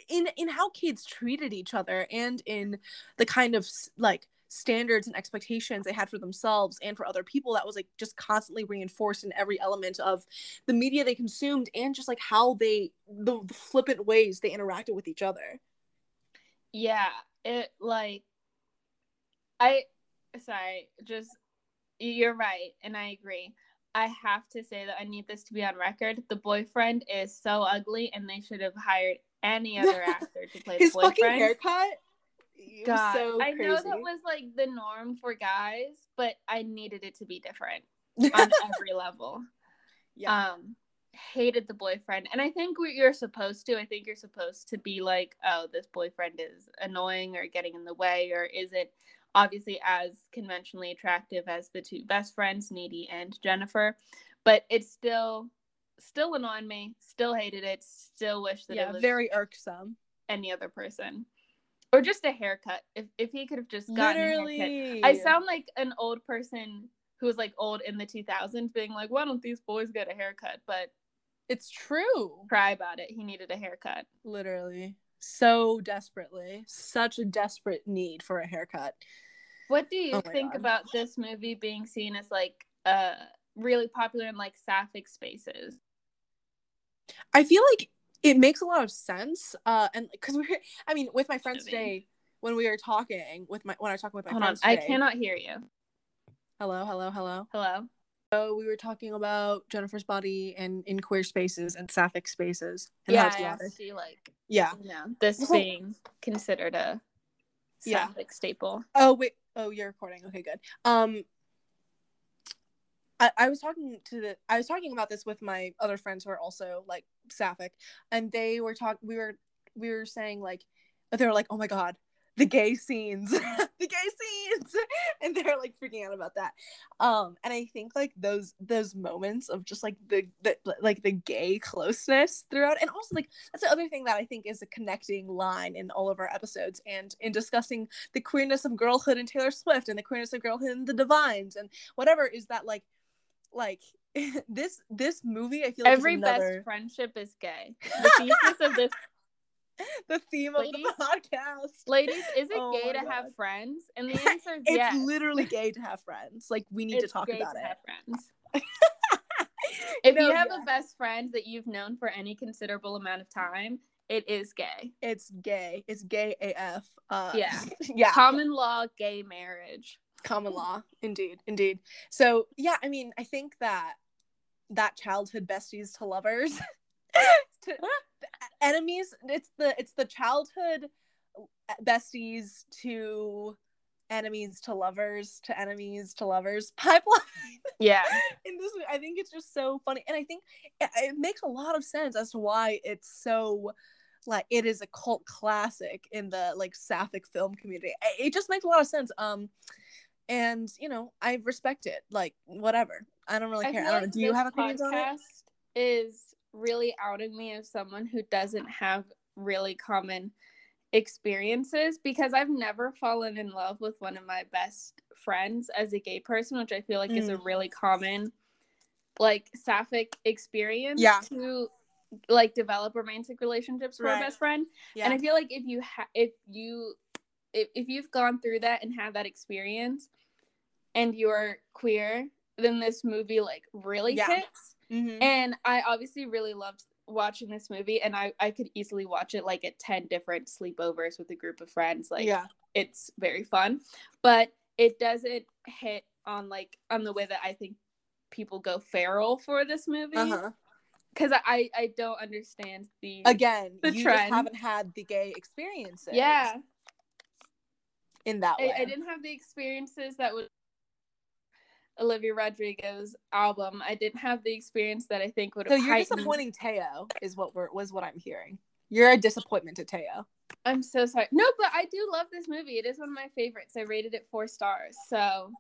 in in how kids treated each other and in the kind of like standards and expectations they had for themselves and for other people that was like just constantly reinforced in every element of the media they consumed and just like how they the, the flippant ways they interacted with each other yeah it like i sorry just you're right and i agree i have to say that i need this to be on record the boyfriend is so ugly and they should have hired any other actor to play his the boyfriend. fucking haircut God, so I know that was like the norm for guys, but I needed it to be different on every level. Yeah. Um, hated the boyfriend, and I think what you're supposed to. I think you're supposed to be like, oh, this boyfriend is annoying or getting in the way, or is it obviously as conventionally attractive as the two best friends, Needy and Jennifer? But it's still still annoyed me. Still hated it. Still wish that yeah, it was very irksome. Any other person or just a haircut. If if he could have just gotten Literally. a haircut, I sound like an old person who was like old in the 2000s, being like, "Why don't these boys get a haircut?" But it's true. Cry about it. He needed a haircut. Literally, so desperately, such a desperate need for a haircut. What do you oh think God. about this movie being seen as like uh really popular in like sapphic spaces? I feel like it makes a lot of sense. Uh, and because we're, I mean, with my friends today, when we were talking with my, when I was talking with my Hold friends, on. Today, I cannot hear you. Hello, hello, hello, hello. So we were talking about Jennifer's body and in queer spaces and sapphic spaces. And yeah, I asked you like, yeah, you know, this being considered a sapphic yeah. staple. Oh wait, oh you're recording. Okay, good. Um, I, I was talking to the I was talking about this with my other friends who are also like sapphic, and they were talking. We were we were saying like they were like, oh my god, the gay scenes, the gay scenes, and they're like freaking out about that. Um, and I think like those those moments of just like the, the like the gay closeness throughout, and also like that's the other thing that I think is a connecting line in all of our episodes, and in discussing the queerness of girlhood in Taylor Swift and the queerness of girlhood in the Divines and whatever is that like like this this movie i feel like every another... best friendship is gay the thesis of this the theme ladies, of the podcast. ladies is it oh gay to God. have friends? And the answer is it's yes. literally gay to have friends. Like we need it's to talk about to it. friends. If no, you have yeah. a best friend that you've known for any considerable amount of time it is gay. It's gay. It's gay af uh yeah. yeah. Common law gay marriage. Common law. Indeed. Indeed. So yeah i mean i think that that childhood besties to lovers to enemies it's the it's the childhood besties to enemies to lovers to enemies to lovers pipeline. Yeah. In this i think it's just so funny and i think it, it makes a lot of sense as to why it's so like it is a cult classic in the like sapphic film community. It just makes a lot of sense um and you know i respect it like whatever. I don't really I care. i don't like know do you have opinions on it? is really outing me as someone who doesn't have really common experiences because i've never fallen in love with one of my best friends as a gay person which i feel like mm. is a mm. really common like sapphic experience yeah. to like develop romantic relationships for right. a best friend yeah. and i feel like if you ha- if you if, if you've gone through that and had that experience and you're queer then this movie like really yeah. hits mm-hmm. and i obviously really loved watching this movie and I, I could easily watch it like at 10 different sleepovers with a group of friends like yeah it's very fun but it doesn't hit on like on the way that i think people go feral for this movie uh-huh because I I don't understand the again the you trend. just haven't had the gay experiences. Yeah, in that way. I, I didn't have the experiences that would Olivia Rodrigo's album. I didn't have the experience that I think would. So you're heightened. disappointing Teo, is what we're was what I'm hearing. You're a disappointment to Teo. I'm so sorry. No, but I do love this movie. It is one of my favorites. I rated it four stars. So,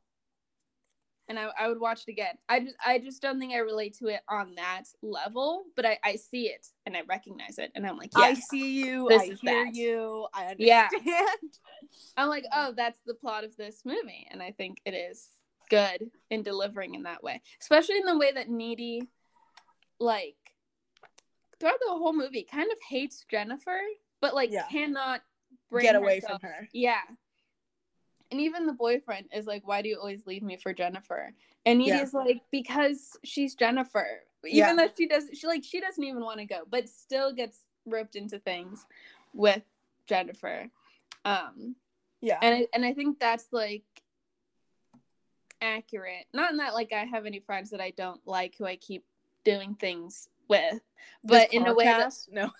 and I, I would watch it again. I just I just don't think I relate to it on that level, but I, I see it and I recognize it, and I'm like, I see you. this I hear that. you. I understand. Yeah. I'm like, oh, that's the plot of this movie, and I think it is good in delivering in that way, especially in the way that Needy, like, throughout the whole movie, kind of hates Jennifer, but like Yeah. cannot Get away herself- from her. Yeah. And even the boyfriend is like, why do you always leave me for Jennifer? And Needy Yeah. is like, because she's Jennifer. Even Yeah. though she doesn't, she like she doesn't even want to go, but still gets roped into things with Jennifer. Um Yeah. and I, and I think that's like accurate. Not in that like I have any friends that I don't like who I keep doing things with, but This in a way that no.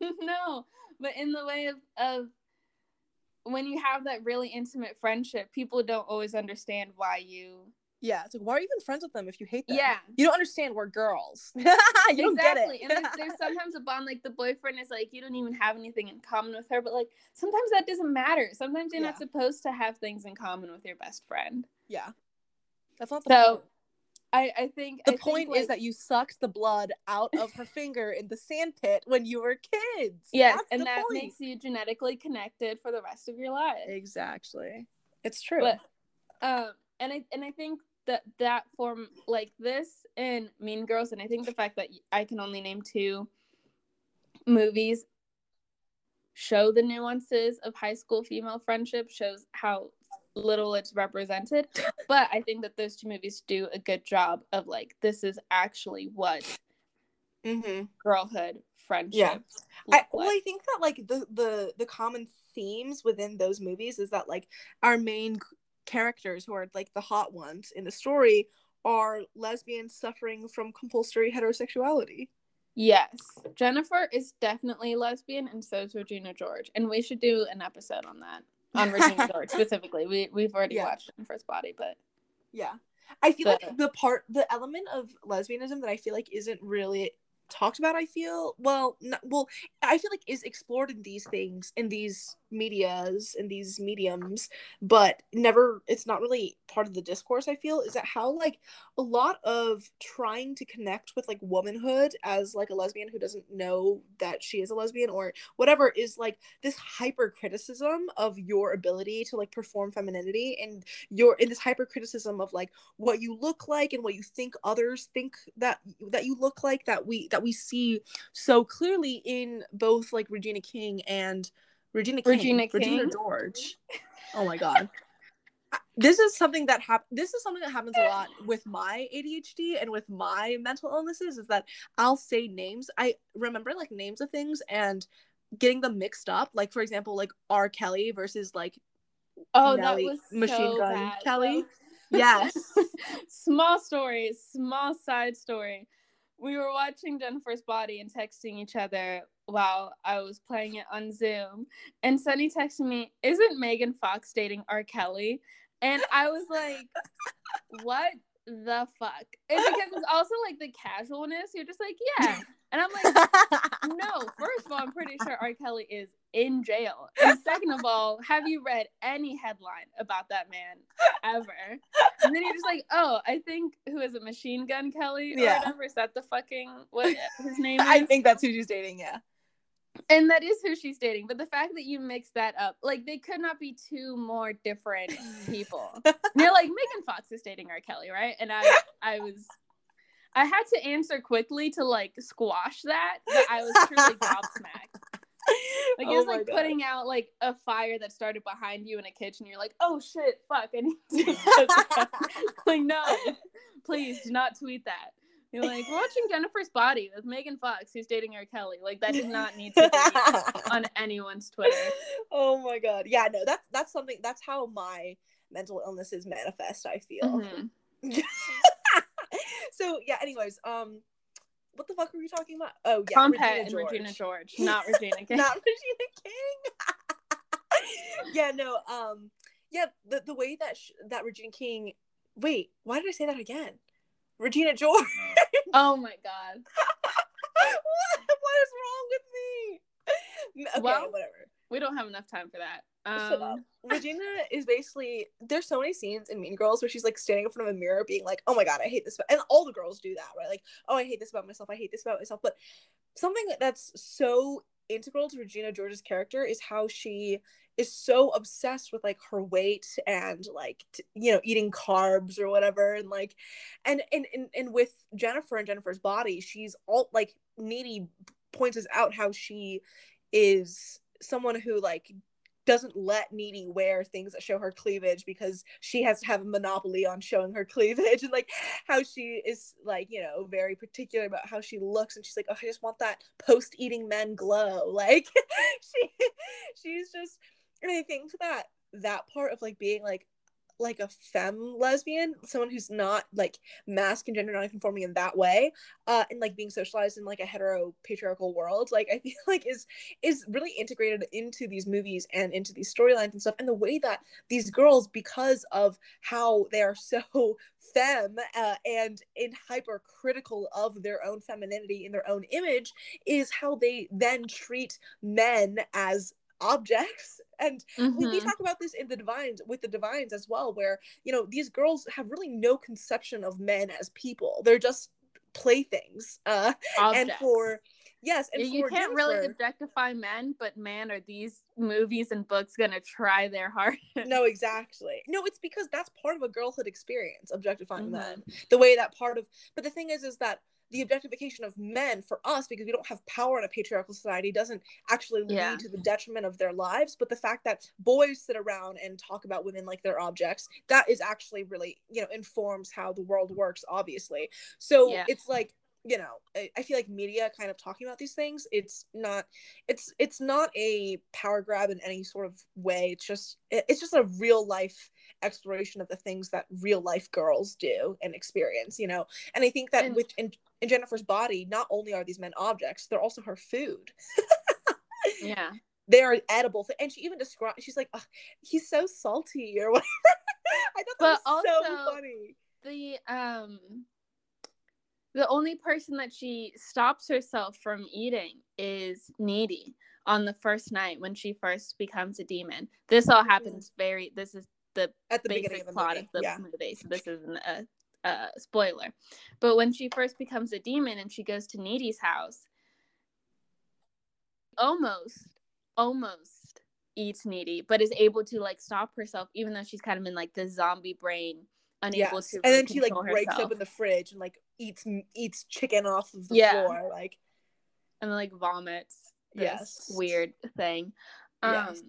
no, but in the way of of when you have that really intimate friendship, people don't always understand why you. Yeah. It's like, why are you even friends with them if you hate them? Yeah. You don't understand we're girls. you don't get exactly. it. and there's, there's sometimes a bond like the boyfriend is like you don't even have anything in common with her, but like sometimes that doesn't matter. Sometimes you're not supposed to have things in common with your best friend. yeah. That's not the So, point. I I think The I point think, is like- that you sucked the blood out of her finger in the sandpit when you were kids. yes, That's and that point. makes you genetically connected for the rest of your life. exactly. It's true. But um, and I and I think that that form like this and Mean Girls, and I think the fact that I can only name two movies show the nuances of high school female friendship, shows how little it's represented. But I think that those two movies do a good job of like this is actually what mm-hmm. girlhood friendship Yeah. I, well. I think that like the the the common themes within those movies is that like our main characters who are like the hot ones in the story are lesbians suffering from compulsory heterosexuality. Yes, Jennifer is definitely lesbian, and so is Regina George, and we should do an episode on that on Regina George specifically. We we've already Yeah. watched Jennifer's Body, but Yeah. I feel The- like the part the element of lesbianism that I feel like isn't really talked about I feel well not, well I feel like is explored in these things in these medias and these mediums but never it's not really part of the discourse I feel is that how like a lot of trying to connect with like womanhood as like a lesbian who doesn't know that she is a lesbian or whatever is like this hyper criticism of your ability to like perform femininity and your in this hyper criticism of like what you look like and what you think others think that that you look like that we that we see so clearly in both like Regina King and Regina King, Regina Regina George. Oh my god. This is something that hap- this is something that happens a lot with my ADHD and with my mental illnesses is that I'll say names. I remember like names of things and getting them mixed up. Like for example, like R. Kelly versus like oh, Nelly- that was Machine so Gun bad, Kelly? yes. small story, small side story. We were watching Jennifer's Body and texting each other while I was playing it on Zoom. And Sunny texted me, Isn't Megan Fox dating R. Kelly? And I was like, What the fuck? And because it's also like the casualness, you're just like, Yeah. And I'm like, no, first of all, I'm pretty sure R. Kelly is in jail. And second of all, have you read any headline about that man ever? And then you're just like, oh, I think who is it, Machine Gun Kelly or Yeah. whatever? Is that the fucking what his name is? I think that's who she's dating, yeah. And that is who she's dating. But the fact that you mix that up, like they could not be two more different people. You're like, Megan Fox is dating R. Kelly, right? And I I was I had to answer quickly to like squash that, but I was truly gobsmacked. Like it Oh was like God. putting out like a fire that started behind you in a kitchen. You're like, oh shit, fuck, I need to like, no, please do not tweet that. You're like, watching Jennifer's Body with Megan Fox, who's dating R. Kelly. Like that did not need to be on anyone's Twitter. oh my god. Yeah, no, that's that's something that's how my mental illnesses manifest, I feel. Mhm. so yeah, anyways, um what the fuck were we talking about? Oh yeah, Tom Regina and George. Regina George, not Regina King. Not Regina King. yeah, no, um yeah, the the way that sh- that Regina King Wait, why did I say that again? Regina George. oh my god. what? What is wrong with me? Okay, Well, whatever. We don't have enough time for that. Um, Regina is basically there's so many scenes in Mean Girls where she's like standing in front of a mirror being like, "Oh my god, I hate this," and all the girls do that, right? Like, "Oh, I hate this about myself. I hate this about myself." But something that's so integral to Regina George's character is how she is so obsessed with like her weight and like t- you know eating carbs or whatever and like and and and, and with Jennifer and Jennifer's body she's all like needy points us out how she is someone who like doesn't let needy wear things that show her cleavage because she has to have a monopoly on showing her cleavage and like how she is like you know very particular about how she looks and she's like oh i just want that post eating men glow. Like she she's just and i think that that part of like being like like a femme lesbian, someone who's not like masc and gender non-conforming in that way, uh, and like being socialized in like a hetero patriarchal world, like I feel like is is really integrated into these movies and into these storylines and stuff, and the way that these girls, because of how they are so femme uh, and in hypercritical of their own femininity in their own image, is how they then treat men as objects and mm-hmm. we, we, mm-hmm. talk about this in the divines with the divines as well where you know these girls have really no conception of men as people they're just playthings uh objects. and for yes and you can't Jennifer, really objectify men but man are these movies and books gonna try their hardest no exactly no it's because that's part of a girlhood experience objectifying mm-hmm. men the way that part of but the thing is is that the objectification of men for us because we don't have power in a patriarchal society doesn't actually lead yeah. to the detriment of their lives but the fact that boys sit around and talk about women like they're objects that is actually really you know informs how the world works obviously so yeah. it's like you know I, I feel like media kind of talking about these things it's not it's it's not a power grab in any sort of way it's just it's just a real life exploration of the things that real life girls do and experience you know and i think that and, with in, in jennifer's body not only are these men objects they're also her food yeah they are edible th- and she even describes, she's like he's so salty or whatever i thought that but was also, so funny the um the only person that she stops herself from eating is needy on the first night when she first becomes a demon this all happens very this is the, At the basic of the plot movie. of the yeah. movie. So this isn't a, a spoiler. But when she first becomes a demon and she goes to Needy's house, almost, almost eats Needy, but is able to like stop herself, even though she's kind of in like the zombie brain, unable yes. to. And then she like breaks herself. up in the fridge and like eats eats chicken off of the yeah. floor, like, and then like vomits. yes, weird thing. Um, yes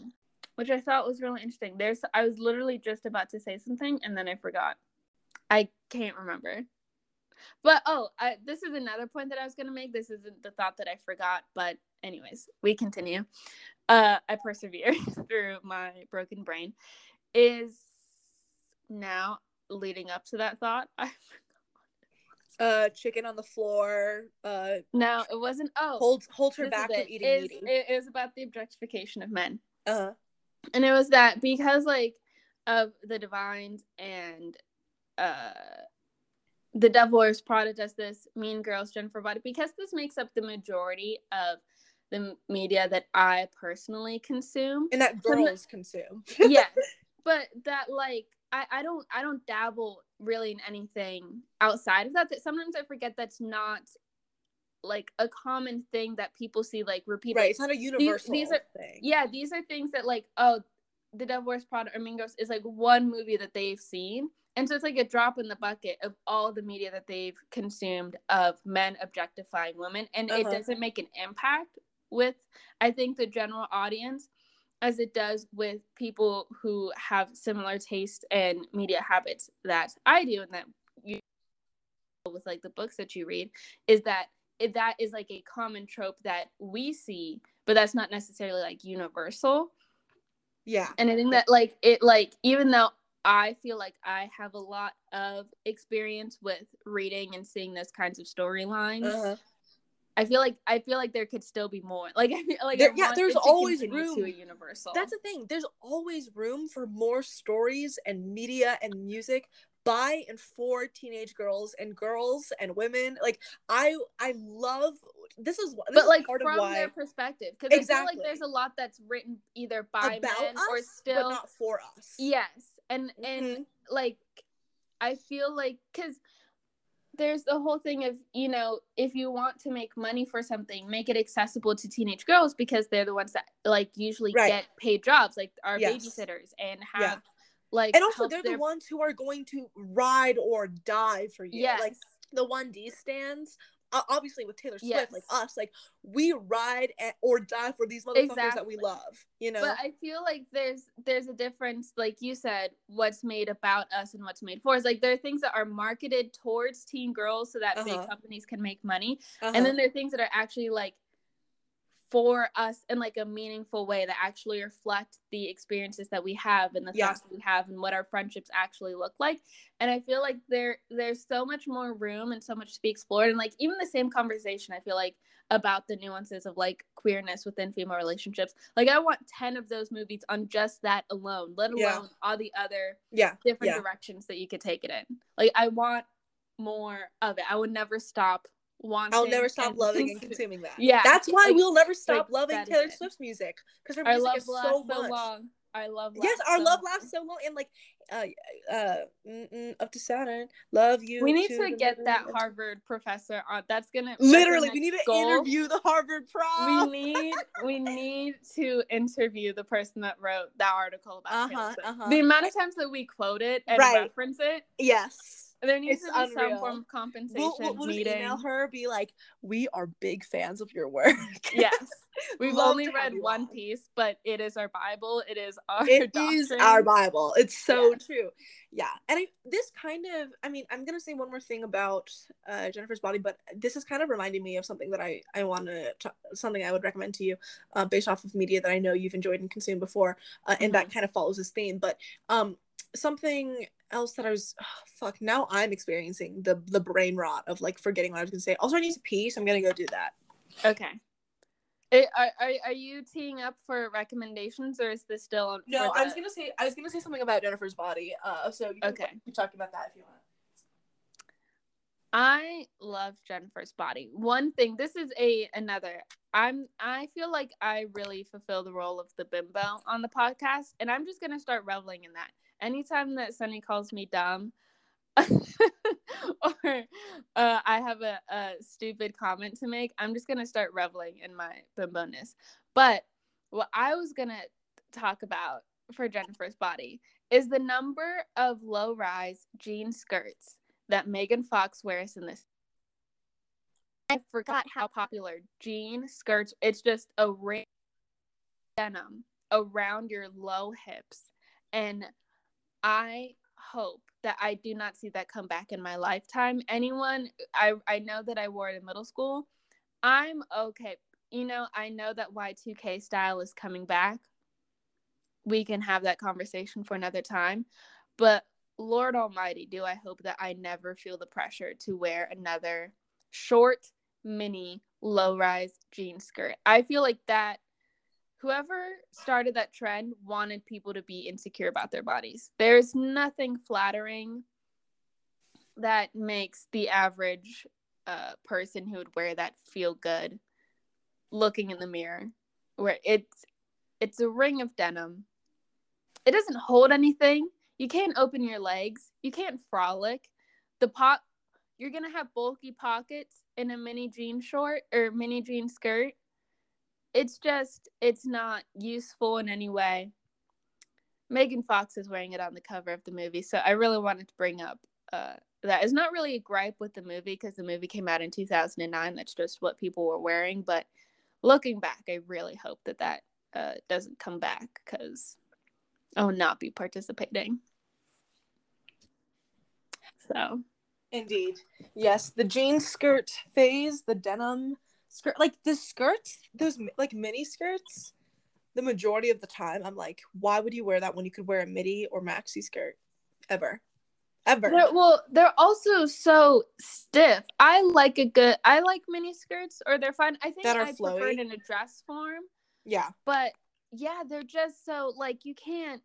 which I thought was really interesting. There's I was literally just about to say something and then I forgot. I can't remember. But oh, I, this is another point that I was going to make. This isn't the thought that I forgot, but anyways, we continue. Uh I persevere through my broken brain is now leading up to that thought. I uh chicken on the floor uh no it wasn't oh hold hold her back from eating it. It, it was about the objectification of men uh-huh and it was that because like of the divines and uh the devil wears prada does this mean girls jennifer body because this makes up the majority of the media that i personally consume and that girls consume yes but that like I, I don't I don't dabble really in anything outside of that. That sometimes I forget that's not like a common thing that people see like repeated. Right, it's not a universal these, these are, thing. Yeah, these are things that like oh, The Devil Wears Prada or Mean Girls is like one movie that they've seen, and so it's like a drop in the bucket of all the media that they've consumed of men objectifying women, and uh-huh. it doesn't make an impact with I think the general audience as it does with people who have similar tastes and media habits that I do and that you with like the books that you read is that it, that is like a common trope that we see, but that's not necessarily like universal. Yeah. And I think that like it like even though I feel like I have a lot of experience with reading and seeing those kinds of storylines. Uh-huh. I feel like I feel like there could still be more. Like I feel like there, yeah, there's always room to a universal. That's the thing. There's always room for more stories and media and music by and for teenage girls and girls and women. Like I I love this is this but like from why their perspective because i feel like there's a lot that's written either by about men us or but still not for us. yes and and Mhm. like i feel like because there's the whole thing of you know if you want to make money for something make it accessible to teenage girls because they're the ones that like usually Right. get paid jobs like are Yes. babysitters and have Yeah. like And also they're their- the ones who are going to ride or die for you. yes Like the one D stands, obviously with Taylor Swift, Yes. like us, like we ride a- or die for these motherfuckers that we love. You know, but i feel like there's there's a difference like you said what's made about us and what's made for us like there are things that are marketed towards teen girls so that big Uh-huh. companies can make money Uh-huh. and then there are things that are actually like for us in like a meaningful way that actually reflect the experiences that we have and the Yeah. thoughts that we have and what our friendships actually look like and i feel like there there's so much more room and so much to be explored and like even the same conversation i feel like about the nuances of like queerness within female relationships like i want 10 of those movies on just that alone let alone Yeah. all the other yeah, different Yeah. directions that you could take it in like i want more of it i would never stop wanting I'll never stop loving and consuming that. Yeah, that's why like- we'll never stop like, loving Taylor. Swift's music because her music love is so so, long. I love Yes, our so love long. lasts so long, and like, uh, uh, up to Saturn, love you. We need to the get that and- Harvard professor on. That's gonna that's Literally, we need to goal. interview the Harvard prof. We need we need to interview the person that wrote that article about Uh-huh, uh-huh. The amount of times that we quote it and Right. reference it, yes. There needs It's to be some form of compensation We'll, we'll, we'll meeting. email her, be like, "We are big fans of your work." Yes, we've Love only read One on. Piece, but it is our Bible. It is our It doctrine. is our Bible. It's so Yeah. true. Yeah, and I, this kind of, I mean, I'm gonna say one more thing about uh, Jennifer's Body, but this is kind of reminding me of something that I I want to something I would recommend to you, uh, based off of media that I know you've enjoyed and consumed before, uh, and that kind of follows this theme. But um, something else that I was oh, fuck now I'm experiencing the the brain rot of like forgetting what I was gonna say. Also, I need to pee, so I'm gonna go do that. Okay. Eh, are, are, are you teeing up for recommendations or is this still on? No, for I was gonna say I was gonna say something about Jennifer's Body. Uh, so you can Okay. keep talking about that if you want. I love Jennifer's body. One thing, this is a another. I'm I feel like I really fulfill the role of the bimbo on the podcast, and I'm just gonna start reveling in that. Anytime that Sunny calls me dumb, or uh, I have a, a stupid comment to make, I'm just gonna start reveling in my ness. But what I was gonna talk about for Jennifer's body is the number of low rise jean skirts that Megan Fox wears in this. I forgot how popular jean skirts. It's just a ring denim around your low hips, and I hope that I do not see that come back in my lifetime. Anyone, I I know that I wore it in middle school. I'm okay. You know, I know that Y2K style is coming back. We can have that conversation for another time, but Lord Almighty, do I hope that I never feel the pressure to wear another short, mini, low rise jean skirt. I feel like that whoever started that trend wanted people to be insecure about their bodies. There's nothing flattering that makes the average uh, person who would wear that feel good looking in the mirror where it's it's a ring of denim. It doesn't hold anything. You can't open your legs. You can't frolic. The pot you're gonna have bulky pockets in a mini jean short or mini jean skirt it's just it's not useful in any way. Megan fox is wearing it on the cover of the movie so i really wanted to bring up uh, that. Is not really a gripe with the movie because the movie came out in 2009 that's just what people were wearing but looking back i really hope that that uh, doesn't come back because i will not be participating. So. Indeed. Yes, the jean skirt phase, the denim skirt, like the skirts, those like mini skirts, the majority of the time, I'm like, why would you wear that when you could wear a midi or maxi skirt? Ever. Ever. They're, well, they're also so stiff. I like a good. I like mini skirts, or they're fine. I think That are I prefer it in a dress form, yeah. but yeah, they're just so like you can't.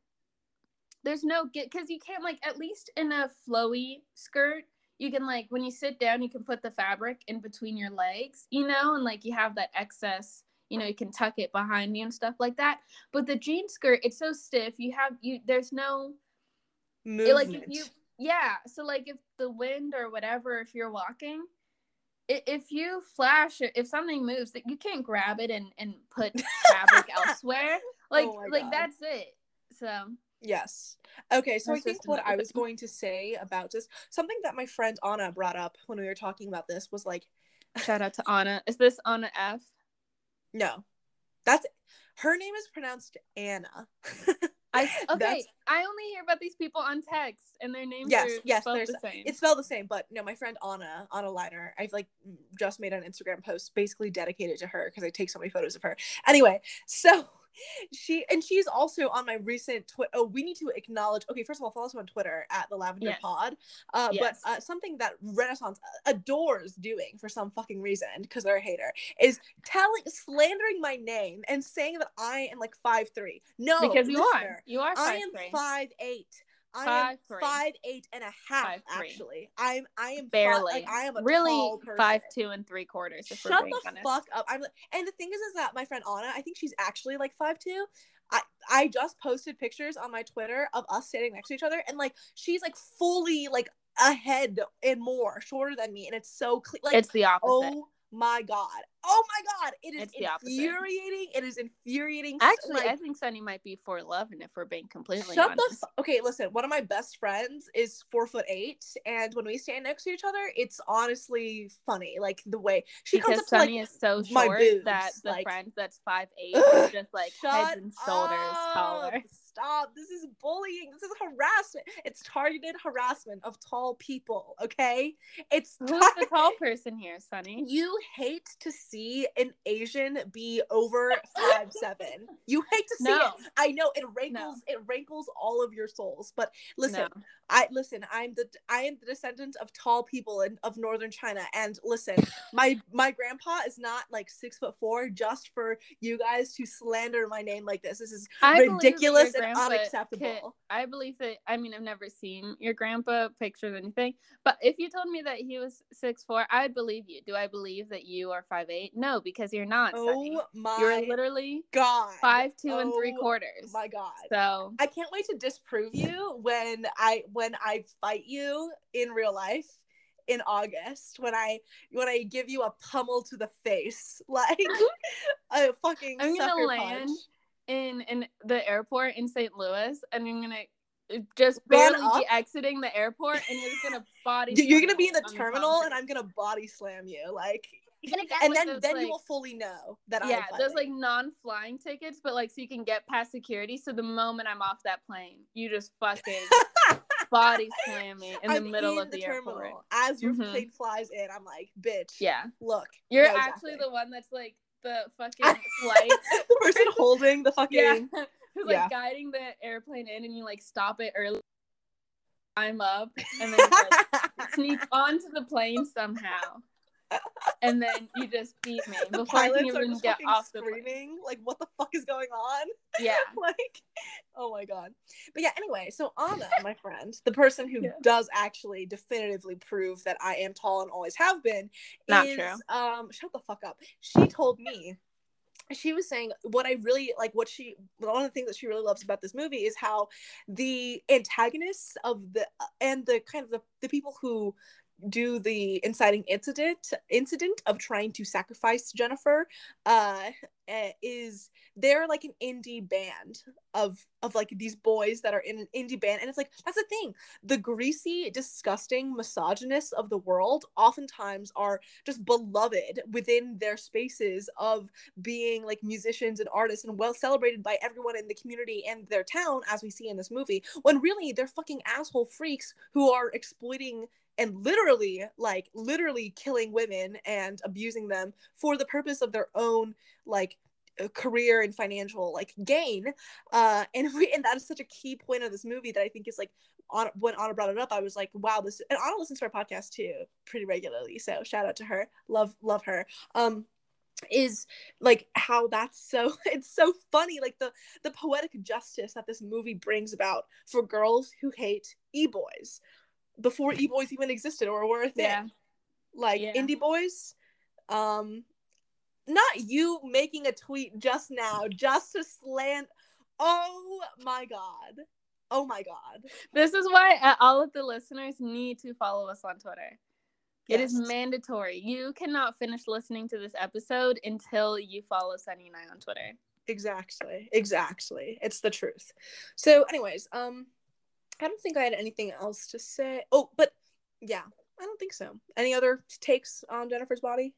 there's no get because you can't like at least in a flowy skirt you can like when you sit down you can put the fabric in between your legs you know and like you have that excess you know you can tuck it behind you and stuff like that. But the jean skirt it's so stiff. You have you there's no Movement. like if you yeah. So like if the wind or whatever if you're walking if you flash it if something moves that you can't grab it and and put fabric elsewhere. Oh like Oh like God. that's it. So Yes. Okay, so That's I think what I was going to say about this, something that my friend Anna brought up when we were talking about this was like, shout out to anna is this anna f no, that's her name is pronounced Anna. I okay. That's- I only hear about these people on text, and their names Yes, are yes, spelled the same. it's spelled the same, but no, my friend Anna, Anna Liner, I've like just made an Instagram post basically dedicated to her because I take so many photos of her. Anyway, so she and she's also on my recent twi- oh we need to acknowledge okay first of all follow us on twitter at the lavender Yes. pod uh Yes. but uh, something that renaissance adores doing for some fucking reason because they're a hater is telling slandering my name and saying that i am like five three no because you listener, are. You are I am three. five eight. I Five am three. five eight and a half. Five actually, I'm I am Barely. like I am a really five two and three quarters. If Shut we're being the honest. fuck up! I'm and the thing is, is that my friend Anna, I think she's actually like five two. I I just posted pictures on my Twitter of us standing next to each other, and like she's like fully like ahead and more shorter than me, and it's so clear. Like it's the opposite. oh my god, oh my god, it is It's infuriating. It is infuriating. Actually, like, I think Sunny might be for eleven if we're being completely Shut honest. the fu- okay. Listen, one of my best friends is four foot eight, and when we stand next to each other, it's honestly funny. Like the way she comes because up to Sunny like, is so short boobs, that the like- friend that's five eight Ugh, is just like heads and shoulders up. taller. Stop! This is bullying. This is harassment. It's targeted harassment of tall people. Okay, it's Who's tar- the tall person here, Sunny? You hate to see an Asian be over five seven. You hate to see No. it. I know it rankles. It rankles all of your souls. But listen, No. I listen. I'm the I am the descendant of tall people in, of northern China, and listen, my my grandpa is not like six foot four just for you guys to slander my name like this. This is I believe that your ridiculous grandpa can- I believe that. I mean, I've never seen your grandpa pictures or anything, but if you told me that he was six four, I'd believe you. Do I believe that you are five eight? No, because you're not. Sunny. oh my You're literally god, five two and three oh quarters. My god. So I can't wait to disprove you when I when I fight you in real life in August when I when I give you a pummel to the face like a fucking I'm gonna sucker land punch. In in the airport in St. Louis, and I'm gonna uh, just barely up? be exiting the airport, and you're just gonna body. You're gonna be in the terminal and. I'm gonna body slam you like and like, then then you will fully know that yeah, I'm those like non-flying tickets, but like so you can get past security. So the moment I'm off that plane, you just fucking body slam me in the I'm middle in of the, terminal airport. as your Mhm. plane flies in. I'm like, bitch. Yeah, Look, you're Yeah, actually exactly. the one that's like the fucking flight. the person holding the fucking yeah, who's like Yeah. guiding the airplane in, and you like stop it early. I'm up, and then like, sneak onto the plane somehow, and then you just beat me. The before I can pilots are even just get off screaming like what the fuck is going on? Yeah, like oh my god. But yeah anyway so anna my friend the person who Yeah. does actually definitively prove that i am tall and always have been Not is, true. um shut the fuck up. She told me she was saying what I really like what she one of the things that she really loves about this movie is how the antagonists of the and the kind of the, the people who do the inciting incident incident of trying to sacrifice Jennifer uh eh, is they're like an indie band of of like these boys that are in an indie band and it's like that's the thing. The greasy disgusting misogynists of the world oftentimes are just beloved within their spaces of being like musicians and artists and well celebrated by everyone in the community and their town as we see in this movie when really they're fucking asshole freaks who are exploiting and literally like literally killing women and abusing them for the purpose of their own like uh, career and financial like gain uh and we and that is such a key point of this movie that i think is like on when anna brought it up i was like wow this and anna listens to our podcast too pretty regularly so shout out to her love love her um is like how that's so it's so funny like the the poetic justice that this movie brings about for girls who hate e-boys before e-boys even existed or were a thing Yeah. like Yeah. indie boys um not you making a tweet just now just to slant oh my god oh my god This is why uh, all of the listeners need to follow us on Twitter. It is mandatory. You cannot finish listening to this episode until you follow Sunny and I on Twitter. exactly exactly it's the truth so anyways um i don't think i had anything else to say oh but yeah i don't think so any other takes on jennifer's body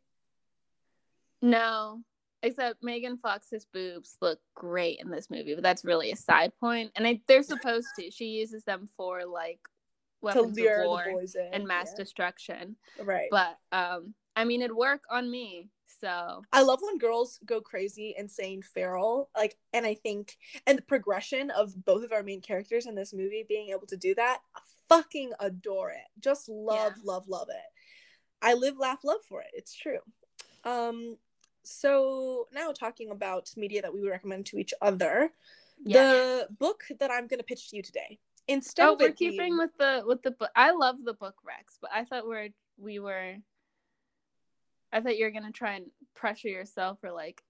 No, except Megan Fox's boobs look great in this movie, but that's really a side point. And I, they're supposed to. She uses them for like to weapons lure of war the boys in and mass yeah. destruction. right But um, I mean, it'd work on me. So I love when girls go crazy and saying feral. Like, and I think, and the progression of both of our main characters in this movie being able to do that, I fucking adore it. Just love, Yeah. love, love it. I live, laugh, love for it. It's true. Um, so now talking about media that we would recommend to each other, yeah. the book that I'm going to pitch to you today. Instead Oh, of we're keeping with the with the book. I love the book Rex, but I thought we're we were. I thought you were gonna try and pressure yourself or like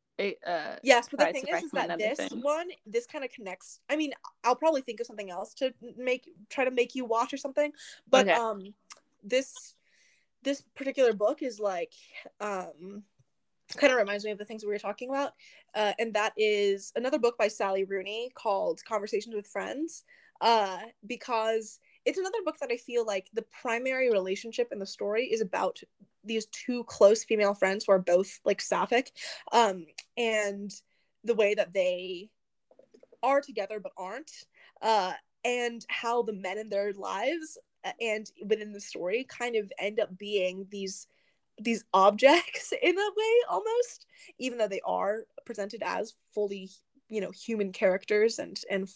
uh Yes, but the thing is, is that this one, this kind of connects. I mean, I'll probably think of something else to make try to make you watch or something. But Okay. um, this this particular book is like um, kind of reminds me of the things we were talking about, uh, and that is another book by Sally Rooney called Conversations with Friends. Uh, because it's another book that I feel like the primary relationship in the story is about these two close female friends who are both like sapphic um and the way that they are together but aren't uh and how the men in their lives uh, and within the story kind of end up being these these objects in a way almost even though they are presented as fully you know human characters and and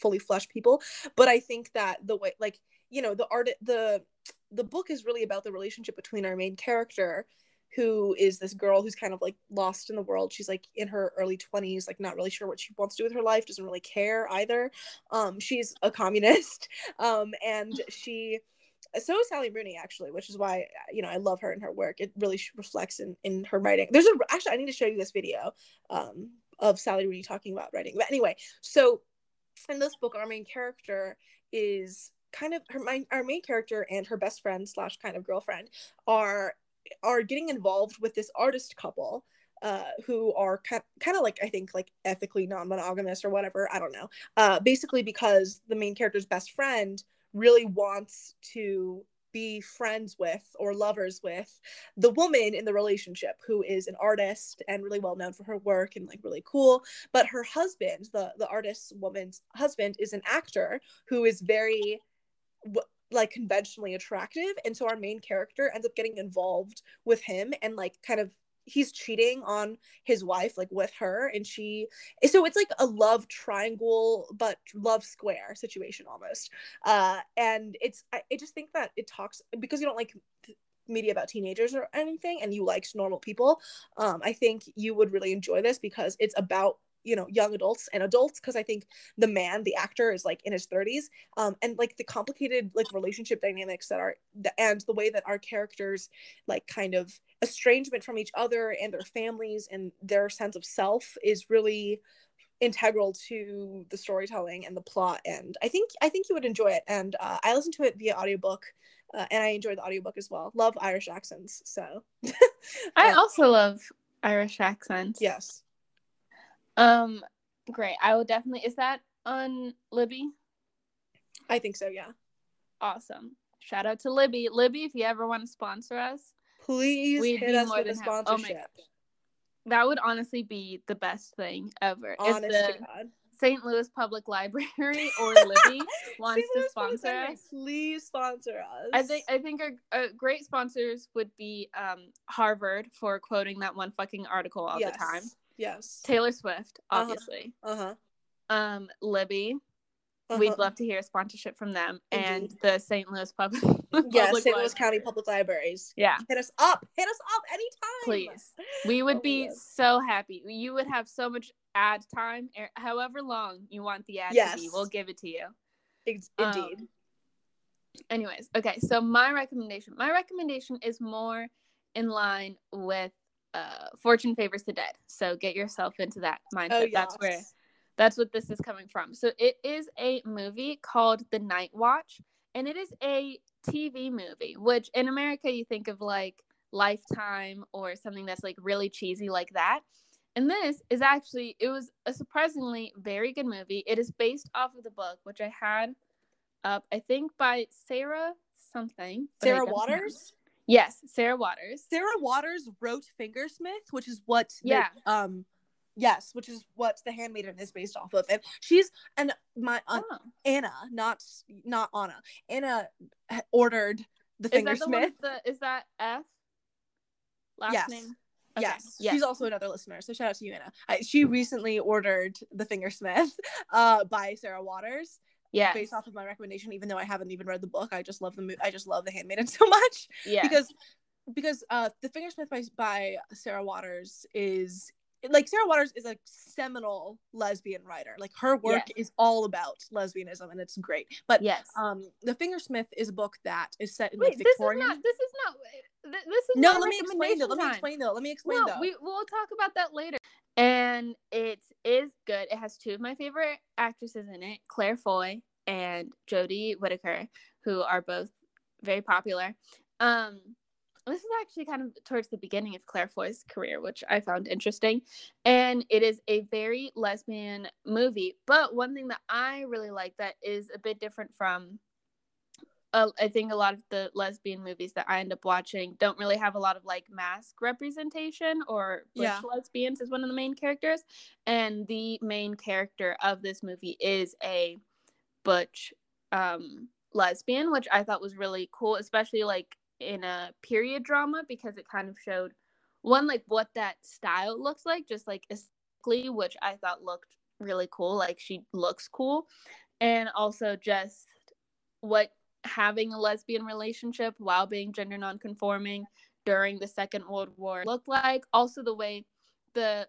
fully fleshed people. But i think that the way like you know the art the the book is really about the relationship between our main character who is this girl who's kind of like lost in the world she's like in her early 20s like not really sure what she wants to do with her life doesn't really care either um she's a communist um and she so is Sally Rooney actually, which is why you know I love her and her work. It really reflects in in her writing. There's a actually I need to show you this video um of Sally Rooney talking about writing. But anyway, so in this book, our main character is kind of her main our main character and her best friend slash kind of girlfriend are are getting involved with this artist couple uh, who are kind, of like I think like ethically non-monogamous or whatever. I don't know. Uh, basically, because the main character's best friend really wants to be friends with or lovers with the woman in the relationship who is an artist and really well known for her work and like really cool but her husband the the artist woman's husband is an actor who is very like conventionally attractive and so our main character ends up getting involved with him and like kind of he's cheating on his wife like with her and she so it's like a love triangle but love square situation almost. Uh and it's i, I just think that it talks because you don't like media about teenagers or anything and you liked normal people um i think you would really enjoy this because it's about you know young adults and adults because i think the man the actor is like in his 30s um and like the complicated like relationship dynamics that are the, and the way that our characters like kind of estrangement from each other and their families and their sense of self is really integral to the storytelling and the plot and i think i think you would enjoy it and uh, i listened to it via audiobook uh, and i enjoyed the audiobook as well. Love irish accents so. I Uh, also love Irish accents. yes Um, great. I will definitely. Is that on Libby? i think so yeah Awesome. Shout out to Libby. Libby, if you ever want to sponsor us, please We'd hit us with a oh sponsorship that would honestly be the best thing ever. honest if to god St. Louis Public Library or Libby wants to sponsor us, please sponsor us I think I think our uh, great sponsors would be um, Harvard for quoting that one fucking article all yes. the time. Yes Taylor Swift, Uh-huh. obviously. uh-huh Um, Libby, uh-huh. we'd love to hear a sponsorship from them Indeed. and the St. Louis Public. yeah, St. Louis County Public Libraries. Yeah, hit us up. Hit us up anytime. Please, we would oh, be so happy. You would have so much ad time, er, however long you want the ad yes. to be. We'll give it to you. Indeed. Um, anyways, okay. So my recommendation, my recommendation is more in line with uh, Fortune favors the dead. So get yourself into that mindset. Oh, yes. That's where that's what this is coming from. So it is a movie called The Night Watch, and it is a TV movie, which in America you think of like Lifetime or something that's like really cheesy like that. And this is actually it was a surprisingly very good movie. It is based off of the book, which I had up, I think by Sarah something. Sarah Waters? Yes, Sarah Waters. Sarah Waters wrote Fingersmith, which is what yeah. The, um Yes, which is what The Handmaiden is based off of, and she's and my uh, oh. Anna, not not Anna. Anna ordered the Fingersmith. The, is that F? Last yes. name. Okay. Yes. yes, she's also another listener. So shout out to you, Anna. I, she recently ordered the Fingersmith uh, by Sarah Waters. Yeah, based off of my recommendation. Even though I haven't even read the book, I just love the movie. I just love the Handmaiden so much. Yeah, because because uh, the Fingersmith by by Sarah Waters is like Sarah Waters is a seminal lesbian writer. Like her work yes. is all about lesbianism and it's great. But yes, um, The Fingersmith is a book that is set in Wait, the Victorian. This is not. This is not. This is no. Let me explain though. Let me explain though. Let me explain no, though. We we'll talk about that later. And it is good. It has two of my favorite actresses in it, Claire Foy and Jodie Whittaker, who are both very popular. Um, this is actually kind of towards the beginning of Claire Foy's career, which I found interesting. And it is a very lesbian movie. But one thing that I really like that is a bit different from, uh, I think a lot of the lesbian movies that I end up watching don't really have a lot of like masc representation or yeah. lesbians as one of the main characters. And the main character of this movie is a butch um, lesbian, which I thought was really cool, especially like in a period drama because it kind of showed one like what that style looks like just like aesthetically which i thought looked really cool like she looks cool and also just what having a lesbian relationship while being gender nonconforming during the second world war looked like. Also the way the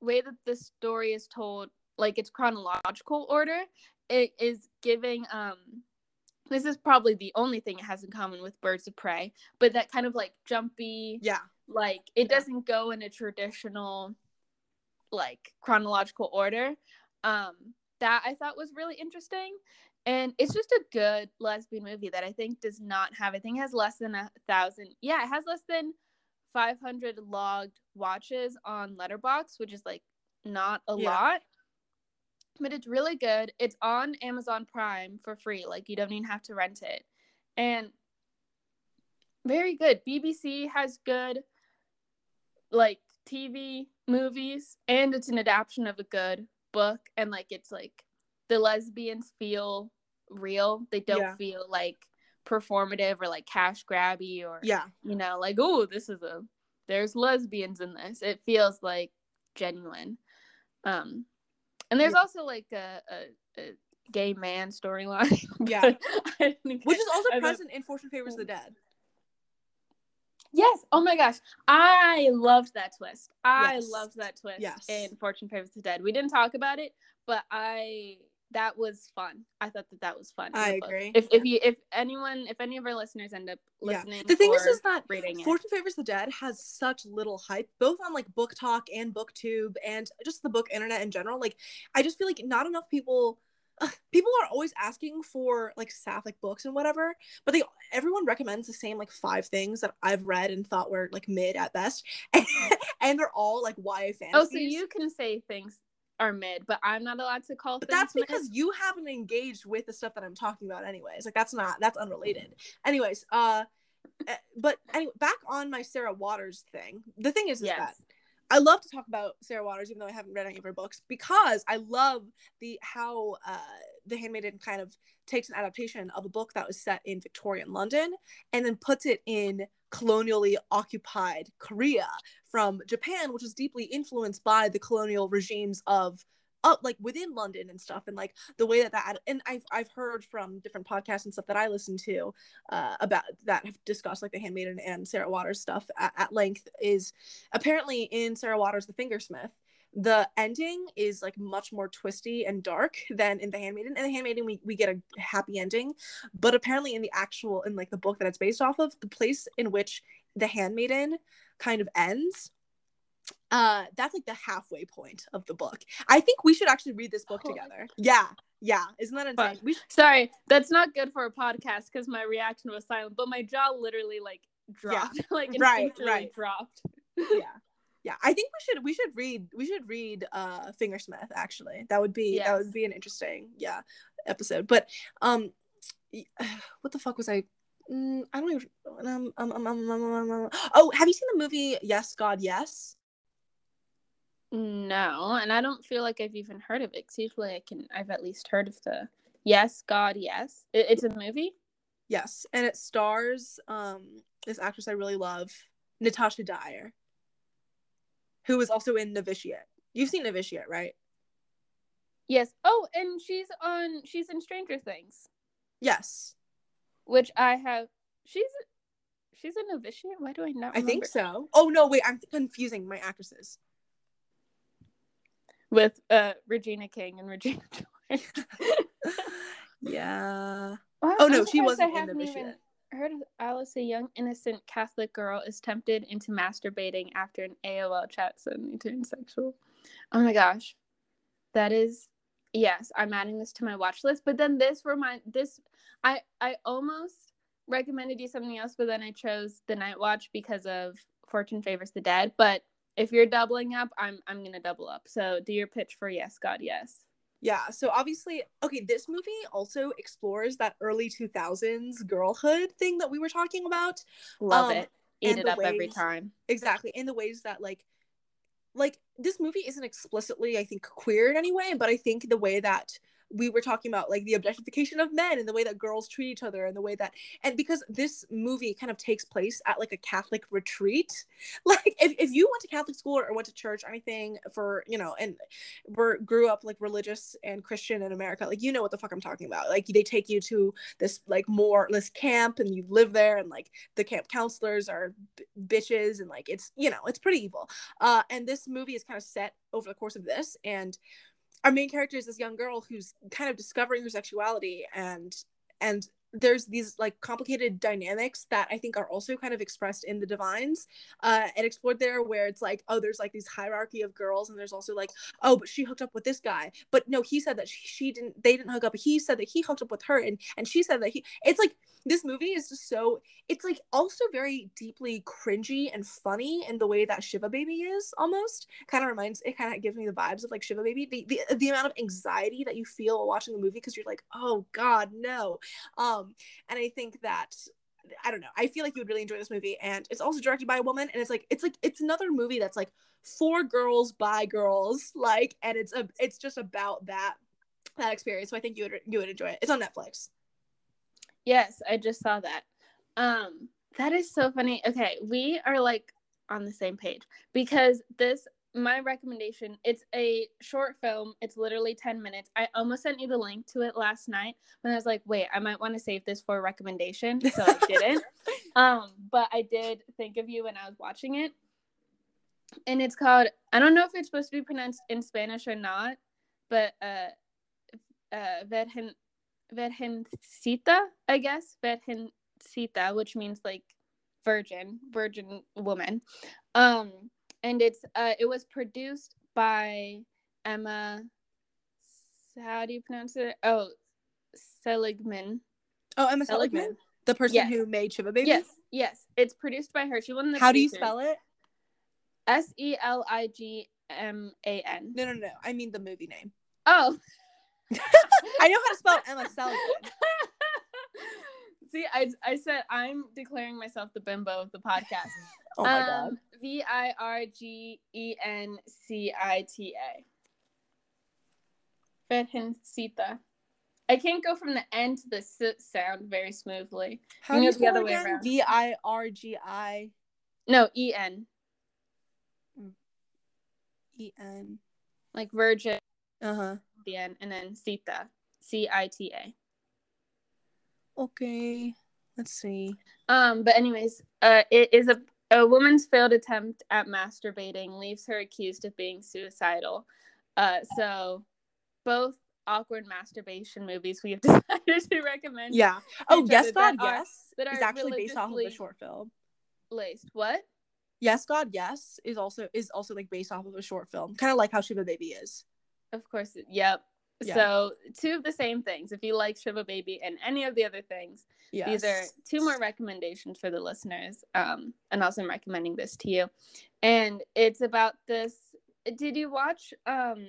way that the story is told like its chronological order it is giving um this is probably the only thing it has in common with birds of prey but that kind of like jumpy yeah. like it doesn't go in a traditional like chronological order um that i thought was really interesting. And it's just a good lesbian movie that i think does not have i think has less than a thousand yeah it has less than 500 logged watches on letterboxd which is like not a yeah. lot but it's really good. It's on Amazon Prime for free. Like you don't even have to rent it. And very good. BBC has good like TV movies and it's an adaptation of a good book and like it's like the lesbians feel real. They don't yeah. feel like performative or like cash grabby or yeah, you know, like oh, this is a there's lesbians in this. It feels like genuine. Um and there's also like a, a, a, gay man storyline. Yeah. Which is also present in Fortune Favors the Dead. Yes. Oh my gosh. I loved that twist. I yes. loved that twist yes. in Fortune Favors the Dead. We didn't talk about it, but I that was fun. I thought that that was fun. I agree. If if you if anyone if any of our listeners end up listening, yeah. the thing is, is that Fortune Favors the Dead has such little hype, both on like book talk and BookTube and just the book internet in general. Like, I just feel like not enough people. people are always asking for like sapphic books and whatever, but they everyone recommends the same like five things that I've read and thought were like mid at best, and they're all like YA fantasies. Oh, so you can say things are mid, but I'm not allowed to call. But that's because mid. you haven't engaged with the stuff that I'm talking about, anyways. Like that's not that's unrelated. Anyways, uh, eh, but anyway, back on my Sarah Waters thing. The thing is, is yes. that I love to talk about Sarah Waters, even though I haven't read any of her books, because I love the how uh, The Handmaiden kind of takes an adaptation of a book that was set in Victorian London and then puts it in colonially occupied Korea from Japan, which was deeply influenced by the colonial regimes of up like within London and stuff and like the way that that and I've I've heard from different podcasts and stuff that I listen to uh about that have discussed like the handmaiden and Sarah Waters stuff at, at length is apparently in Sarah Waters the fingersmith the ending is like much more twisty and dark than in the handmaiden in the handmaiden we, we get a happy ending but apparently in the actual in like the book that it's based off of the place in which the handmaiden kind of ends uh that's like the halfway point of the book i think we should actually read this book Oh. together yeah yeah isn't that insane we should, Sorry, that's not good for a podcast because my reaction was silent, but my jaw literally like dropped, like Right, right. dropped. yeah yeah i think we should we should read we should read uh fingersmith actually that would be that would be an interesting yeah episode but um what the fuck was i Mm, I don't even. Um, um, um, um, um, um, um, oh, have you seen the movie Yes, God, Yes? No, and I don't feel like I've even heard of it. 'cause usually, I can. I've at least heard of the Yes, God, Yes. It, it's a movie. Yes, and it stars um this actress I really love, Natalia Dyer, who was also in Novitiate. You've seen Novitiate, right? Yes. Oh, and she's on. She's in Stranger Things, Yes, which I have. She's she's a novitiate. Why do I not? I think so. Oh no, wait, I'm confusing my actresses. With uh Regina King and Regina. George. yeah. Well, Oh no, she wasn't in Novitiate. even heard of Alice, a young innocent Catholic girl, is tempted into masturbating after an AOL chat suddenly turns sexual. Oh my gosh, that is yes. I'm adding this to my watch list. But then this remind this I I almost recommended you something else, but then I chose the Night Watch because of Fortune Favors the Dead. But if you're doubling up, I'm I'm gonna double up. So do your pitch for yes, God, yes. Yeah, so obviously, okay, this movie also explores that early 2000s girlhood thing that we were talking about. Love Um, it. Eat it up every time. Exactly, in the ways that like like this movie isn't explicitly I think queer in any way, but I think the way that we were talking about like the objectification of men and the way that girls treat each other and the way that and because this movie kind of takes place at like a catholic retreat like if, if you went to catholic school or went to church or anything for you know and were grew up like religious and christian in america like you know what the fuck i'm talking about. Like they take you to this like more this camp and you live there and like the camp counselors are b- bitches and like it's you know it's pretty evil. Uh and this movie is kind of set over the course of this and our main character is this young girl who's kind of discovering her sexuality and and there's these like complicated dynamics that I think are also kind of expressed in the Divines uh, and explored there, where it's like, oh, there's like these hierarchy of girls, and there's also like, oh, but she hooked up with this guy, but no, he said that she, she didn't, they didn't hook up, he said that he hooked up with her, and and she said that he, it's like this movie is just so, it's like also very deeply cringy and funny in the way that Shiva Baby is almost, kind of reminds, it kind of gives me the vibes of like Shiva Baby, the the, the amount of anxiety that you feel while watching the movie because you're like, oh God, no, um and i think that i don't know i feel like you would really enjoy this movie and it's also directed by a woman and it's like it's like it's another movie that's like for girls by girls like and it's a it's just about that that experience so i think you would you would enjoy it it's on netflix Yes, I just saw that. Um, that is so funny. Okay, we are like on the same page because this my recommendation, it's a short film. It's literally 10 minutes. I almost sent you the link to it last night, when I was like, wait, I might want to save this for a recommendation, so I didn't. um, but I did think of you when I was watching it. And it's called I don't know if it's supposed to be pronounced in Spanish or not, but uh uh Virgencita, I guess. Virgencita, which means like virgin, virgin woman. Um, and it's uh, it was produced by Emma. How do you pronounce it? Oh, Seligman. oh emma seligman the person Yes. who made shiva baby Yes, yes. It's produced by her. She won the. how do you spell it S E L I G M A N. no no no i mean the movie name Oh. i know how to spell emma seligman See, I, I said I'm declaring myself the bimbo of the podcast. oh my god Um, V I R G E N C I T A. Virgencita. I can't go from the N to the S sound very smoothly. how you do you know the other it way around. v-i-r-g-i No, E N. e-n Like virgin. Uh huh. the end, and then Cita, C I T A. Okay. Let's see. Um, but anyways, uh, it is a a woman's failed attempt at masturbating leaves her accused of being suicidal. Uh, so both awkward masturbation movies we have decided to recommend. Yeah. Oh, yes, God, that are- yes. that is actually based off of a short film. Laced. What? Yes, God, yes is also is also like based off of a short film, kind of like how Shiva Baby is. Of course. Yep. Yeah. So two of the same things. If you like Shiva Baby and any of the other things, Yes. these are two more recommendations for the listeners. Um, and also I'm recommending this to you. And it's about this. Did you watch um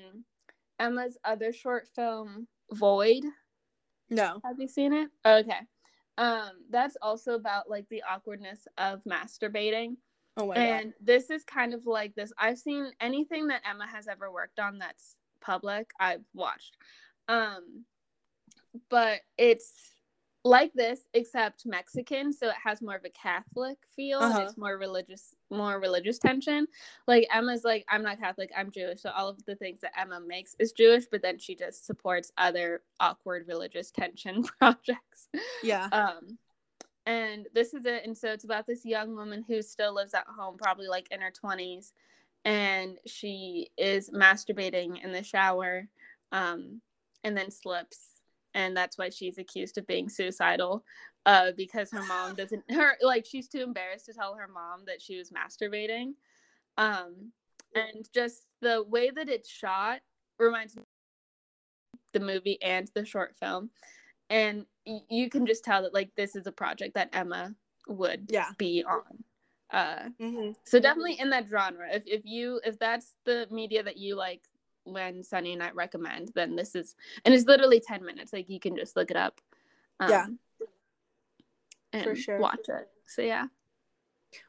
Emma's other short film, Void? No. Have you seen it? Okay. Um, that's also about like the awkwardness of masturbating. Oh my and this is kind of like this. I've seen anything that Emma has ever worked on that's public, I've watched. Um, but it's like this except Mexican, so it has more of a Catholic feel Uh-huh. and it's more religious more religious tension. Like Emma's like, I'm not Catholic, I'm Jewish. So all of the things that Emma makes is Jewish, but then she just supports other awkward religious tension projects. Yeah. Um, and this is it. And so it's about this young woman who still lives at home, probably like in her 20s, and she is masturbating in the shower um, and then slips. And that's why she's accused of being suicidal uh, because her mom doesn't, her, like, she's too embarrassed to tell her mom that she was masturbating. Um, and just the way that it's shot reminds me the movie and the short film and y- you can just tell that like this is a project that Emma would Yeah. be on. Uh, Mm-hmm. so definitely in that genre. If if you if that's the media that you like when Sunny and I recommend, then this is and it's literally ten minutes. Like you can just look it up. um, Yeah. And For sure. watch it. So yeah.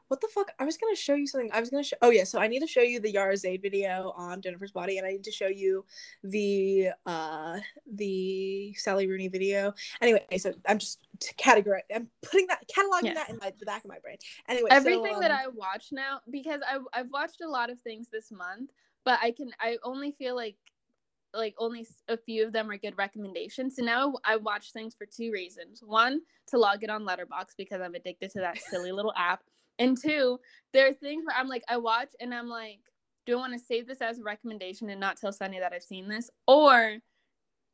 What the fuck? I was gonna show you something. I was gonna show. Oh yeah, so I need to show you the Yhara Zayd video on Jennifer's body, and I need to show you the uh the Sally Rooney video. Anyway, so I'm just categorizing. I'm putting that cataloging that in my, the back of my brain. Anyway, Everything so, that um, I watch now because I I've watched a lot of things this month, but I can I only feel like like only a few of them are good recommendations. So now I watch things for two reasons. One, to log it on Letterboxd because I'm addicted to that silly little app. And two, there are things where I'm like I watch and I'm like, do I want to save this as a recommendation and not tell Sunny that I've seen this, or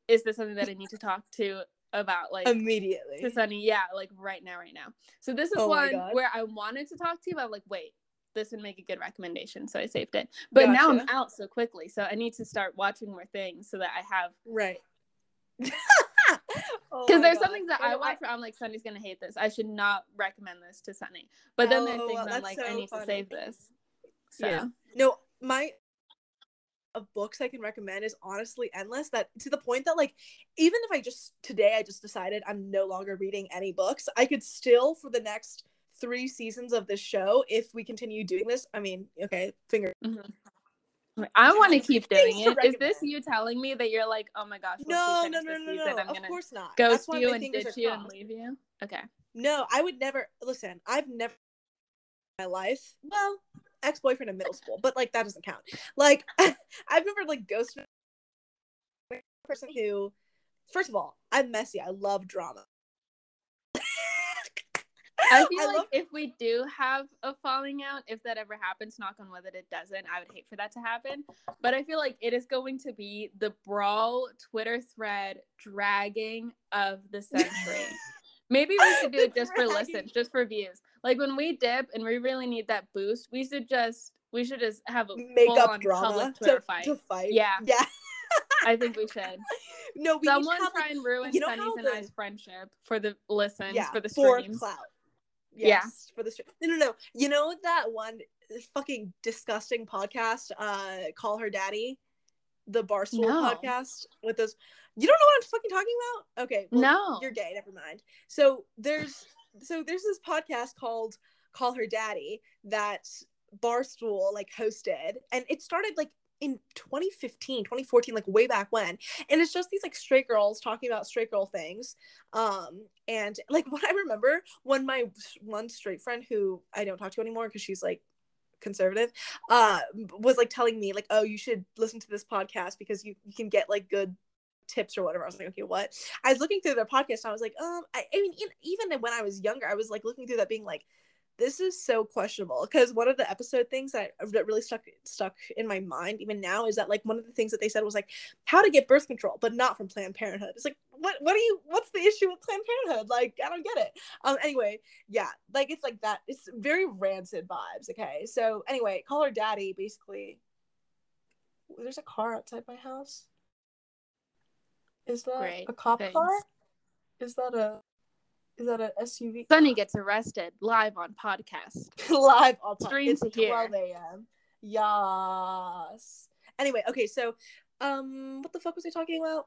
is this something that I need to talk to about like immediately. to Sunny, yeah, like right now, right now. So this is Oh one where I wanted to talk to you, but I'm like, wait, this would make a good recommendation, so I saved it. But now I'm out so quickly, so I need to start watching more things so that I have. Right. Because Because there's some things that I watch where I'm like, Sunny's gonna hate this. I should not recommend this to Sunny. But then there are Oh, things I'm like, so I need funny. to save this. So Yeah. No, my of books I can recommend is honestly endless. That to the point that like even if I just today I just decided I'm no longer reading any books, I could still for the next three seasons of this show, if we continue doing this. I mean, okay, finger. mhm. I want to keep doing it. Is this you telling me that you're like, oh my gosh, No, no, no, no, no. I'm Of course not. Ghost you and ditch you and leave you? Okay. No, I would never listen. I've never in my life. Well, ex boyfriend in middle school, but like that doesn't count. Like I've never like ghosted a person who, first of all, I'm messy. I love drama. I feel like love- if we do have a falling out, if that ever happens, knock on wood that it doesn't, I would hate for that to happen. But I feel like it is going to be the brawl Twitter thread dragging of the century. Maybe we should do it just for listens, just for views. Like when we dip and we really need that boost, we should just we should just have a make up drama Twitter to, fight. to fight. Yeah. yeah. I think we should. No, we Someone need to have, try like, and ruin you know Sunny's and I's friendship for the listens, yeah, for the streams. for streams. Clout. Yeah. Yes, for the stream. No, no, no. You know that one fucking disgusting podcast, uh, Call Her Daddy, the Barstool No. podcast with those. You don't know what I'm fucking talking about? Okay, well, No. you're gay. Never mind. So there's, so there's this podcast called Call Her Daddy that Barstool like hosted, and it started like in 2015 2014 like way back when and it's just these like straight girls talking about straight girl things um and like what i remember when my one straight friend who i don't talk to anymore because she's like conservative, uh, was like telling me like, oh, you should listen to this podcast because you you can get like good tips or whatever. I was like, okay, what? I was looking through their podcast and I was like, um, I, I mean, even when I was younger, I was like looking through that, being like, this is so questionable because one of the episode things that, really stuck stuck in my mind even now is that like one of the things that they said was like how to get birth control but not from planned parenthood. It's like what what are you what's the issue with planned parenthood? Like i don't get it. Um anyway yeah like it's like that it's very rancid vibes okay? So anyway call her daddy basically. There's a car outside my house. Is that Great, a cop thanks. car? Is that a is that an SUV? Sunny gets arrested live on podcast. live on pod- Stream to hear. 12 a.m. Yes. Anyway, okay, so um what the fuck was I talking about?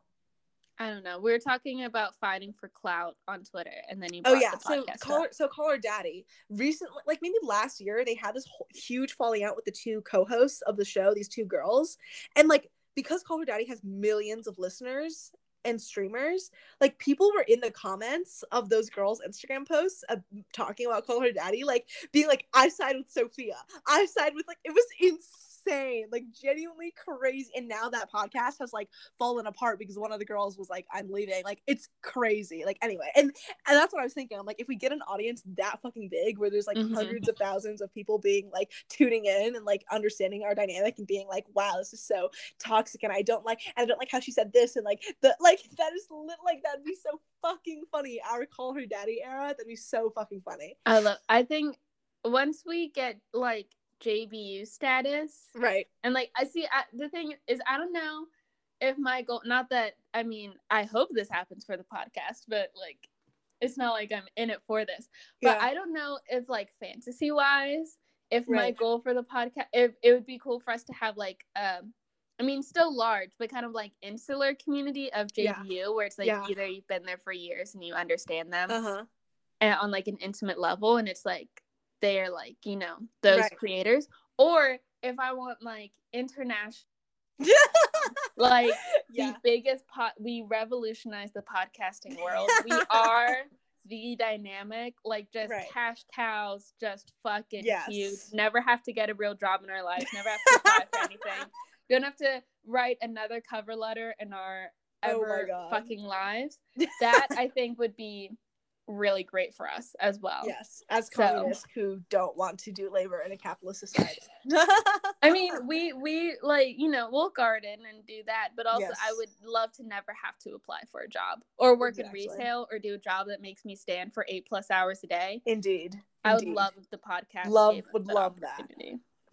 I don't know. We were talking about fighting for clout on Twitter, and then you. Oh yeah, the so call her, so call her daddy. Recently, like maybe last year, they had this whole, huge falling out with the two co-hosts of the show, these two girls, and like because Call Her Daddy has millions of listeners and streamers, like people were in the comments of those girls' Instagram posts uh, talking about Call Her Daddy, like being like, "I side with Sofia. I side with like it was insane, like genuinely crazy." And now that podcast has like fallen apart because one of the girls was like, "I'm leaving." Like it's crazy. Like anyway, and and that's what I was thinking. I'm like, if we get an audience that fucking big, where there's like Mhm. hundreds of thousands of people being like tuning in and like understanding our dynamic and being like, "Wow, this is so toxic," and I don't like, and I don't like how she said this, and like the like that is lit. Like that'd be so fucking funny. Our call her daddy era. That'd be so fucking funny. I love. I think once we get like JBU status, Right. and like I see, I, the thing is, I don't know if my goal. Not that I mean, I hope this happens for the podcast, but like, it's not like I'm in it for this. But Yeah. I don't know if like fantasy wise, if my goal for the podcast, if it would be cool for us to have like um. I mean, still large, but kind of like insular community of Yeah. JBU, where it's like Yeah. either you've been there for years and you understand them, Uh huh. and on like an intimate level and it's like they're like you know those Right. creators or if i want like international like yeah. the biggest pot we revolutionize the podcasting world we are the dynamic like just Right. cash cows just fucking Yes. huge never have to get a real job in our lives never have to apply for anything don't have to write another cover letter in our Oh ever God. fucking lives that I think would be really great for us as well. Yes, as So- communists who don't want to do labor in a capitalist society. I mean, we we like you know we'll garden and do that, but also Yes. I would love to never have to apply for a job or work Exactly. in retail or do a job that makes me stand for eight plus hours a day. indeed, I would love the podcast. Love- would love that.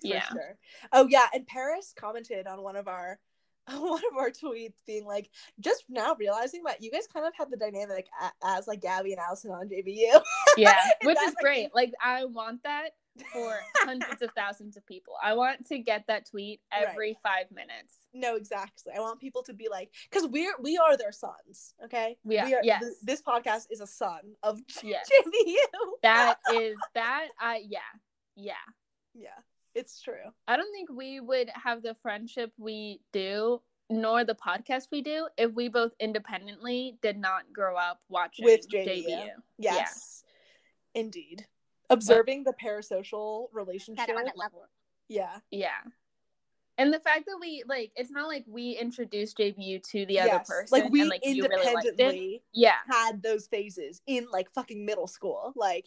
Yeah. sure. Oh yeah, and Paris commented on one of our one of our tweets, being like, just now realizing that you guys kind of have the dynamic as like Gabby and Allison on JBU. Yeah, which is like, great. Like I want that for hundreds of thousands of people. I want to get that tweet Right. every five minutes. No, exactly. I want people to be like, because we're we are their sons. Okay. Yeah, We are, yes. th- this podcast is a son of Yes. JBU. That is that. I yeah yeah. yeah, it's true. I don't think we would have the friendship we do, nor the podcast we do, if we both independently did not grow up watching With JBU. Yes, indeed. Observing the parasocial relationship. level. Yeah. Yeah. And the fact that we like, it's not like we introduced JBU to the other Yes. person, Like we and like you really liked it. independently Yeah, had those phases in like fucking middle school. Like,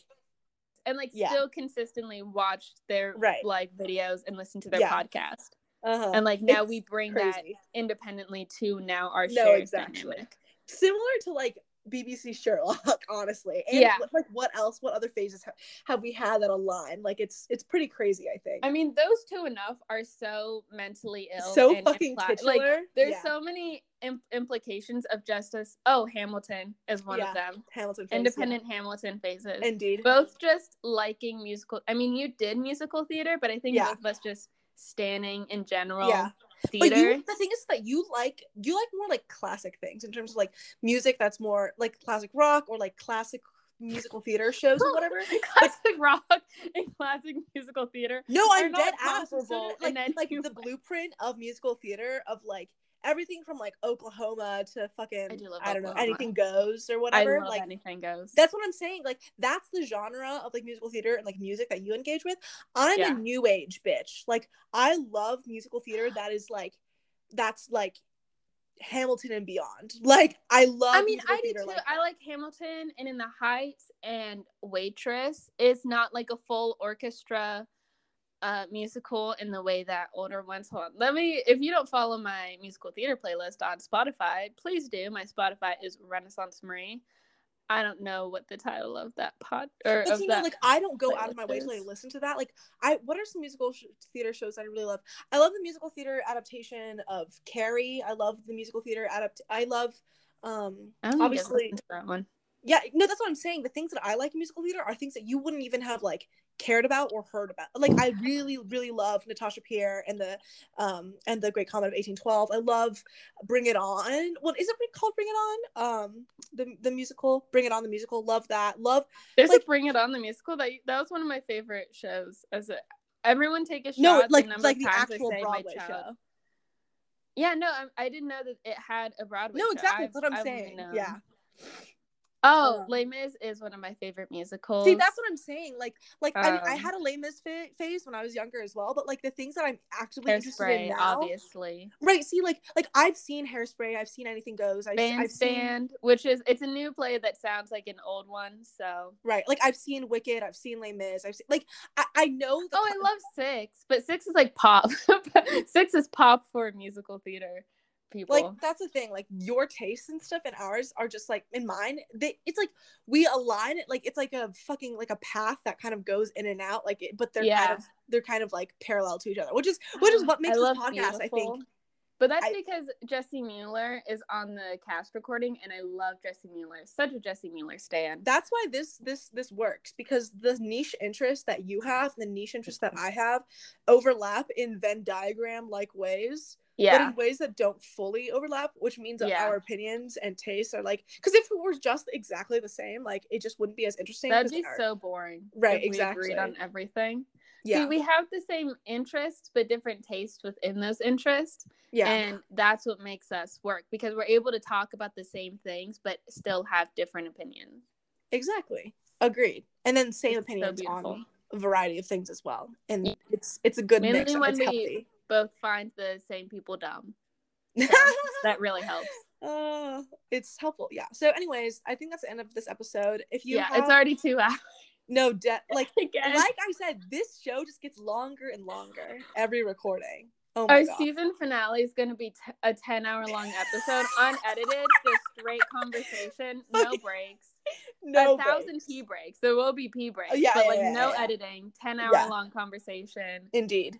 and like Yeah. still consistently watched their Right. like videos and listened to their Yeah. podcast. uh-huh. And like now It's we bring that independently to now our No, exactly. dynamic. Similar to like BBC Sherlock, honestly. And Yeah. Like, what else? What other phases have, have we had that align? Like, it's it's pretty crazy. I think. I mean, those two enough are so mentally ill. so and fucking titular. Like, there's Yeah. so many Im- implications of justice. Oh, Hamilton is one Yeah. of them. Hamilton. phase, yeah. Independent Hamilton phases. Indeed. both just liking musical. I mean, you did musical theater, but I think Yeah. both of us just standing in general Yeah. But theater. you, the thing is that you like you like more like classic things in terms of like music that's more like classic rock or like classic musical theater shows or whatever. classic rock and classic musical theater. No, I'm dead ass. Like, any like the blueprint of musical theater of like everything from like Oklahoma to fucking I do love I don't know anything goes or whatever. like anything goes. that's what I'm saying. Like that's the genre of like musical theater and like music that you engage with. I'm Yeah. a new age bitch. Like I love musical theater that is like that's like Hamilton and beyond. Like I love I mean, I do too. like I like Hamilton and In the Heights and Waitress. It's not like a full orchestra uh musical in the way that older ones hold on. Let me if you don't follow my musical theater playlist on Spotify, please do. My Spotify is Renaissance Marie. I don't know what the title of that pod or But of you know, like I don't go out of my way to like listen to that. Like I, what are some musical sh- theater shows that I really love? I love the musical theater adaptation of Carrie. I love the musical theater adapt. I love, um, I obviously, that one. yeah. No, that's what I'm saying. The things that I like in musical theater are things that you wouldn't even have like cared about or heard about. Like I really, really love Natasha Pierre and the, um, and the Great Comet of 1812. I love Bring It On. What is it called? Bring It On. Um, the the musical. Bring It On. The musical. Love that. Love There's like- a Bring It On the musical that that was one of my favorite shows. As a everyone take a shot. no, the like number like the actual Broadway show. Yeah, no, I, I didn't know that it had a Broadway. No, exactly. I've- That's what I'm I've saying. known- Yeah. Oh, Um, Les Mis is one of my favorite musicals. See, that's what I'm saying. Like, like I mean, I Um, had a Les Mis fa- phase when I was younger as well. But like the things that I'm actively interested in now, obviously. right? See, like, like I've seen Hairspray. I've seen Anything Goes. I've, I've seen Bandstand, which is it's a new play that sounds like an old one. So, right. Like I've seen Wicked. I've seen Les Mis. I've seen like I, I know. The oh, I love Six, but Six is like pop. Six is pop for musical theater people. like that's the thing like your tastes and stuff and ours are just like in mine they it's like we align it like it's like a fucking like a path that kind of goes in and out like it, but they're Yeah. kind of they're kind of like parallel to each other which is which is what makes this podcast i think But that's I- because Jessie Mueller is on the cast recording, and I love Jessie Mueller. Such a Jessie Mueller stan. that's why this this this works because the niche interest that you have and the niche interest that i have overlap in venn diagram like ways but in ways that don't fully overlap which means that Yeah. our opinions and tastes are like because if we were just exactly the same like it just wouldn't be as interesting that'd be our- so boring. Right, if we exactly. agreed on everything. yeah See, we have the same interests, but different tastes within those interests, yeah and that's what makes us work because we're able to talk about the same things, but still have different opinions. Exactly. Agreed. And then same It's opinions beautiful. on a variety of things as well. And Yeah. it's it's a good Mainly mix. when It's we- healthy. Both find the same people dumb. So that really helps. uh, it's helpful. Yeah. So anyways, I think that's the end of this episode. If you yeah, have it's already two hours no debt like again. like I said, this show just gets longer and longer every recording. Oh my Our god. season finale is going to be t- a 10 hour long episode, unedited, just straight conversation, no breaks. no a thousand breaks. pee breaks. There will be pee breaks, yeah, but yeah, like yeah, no yeah. editing, 10 hour long conversation, Indeed.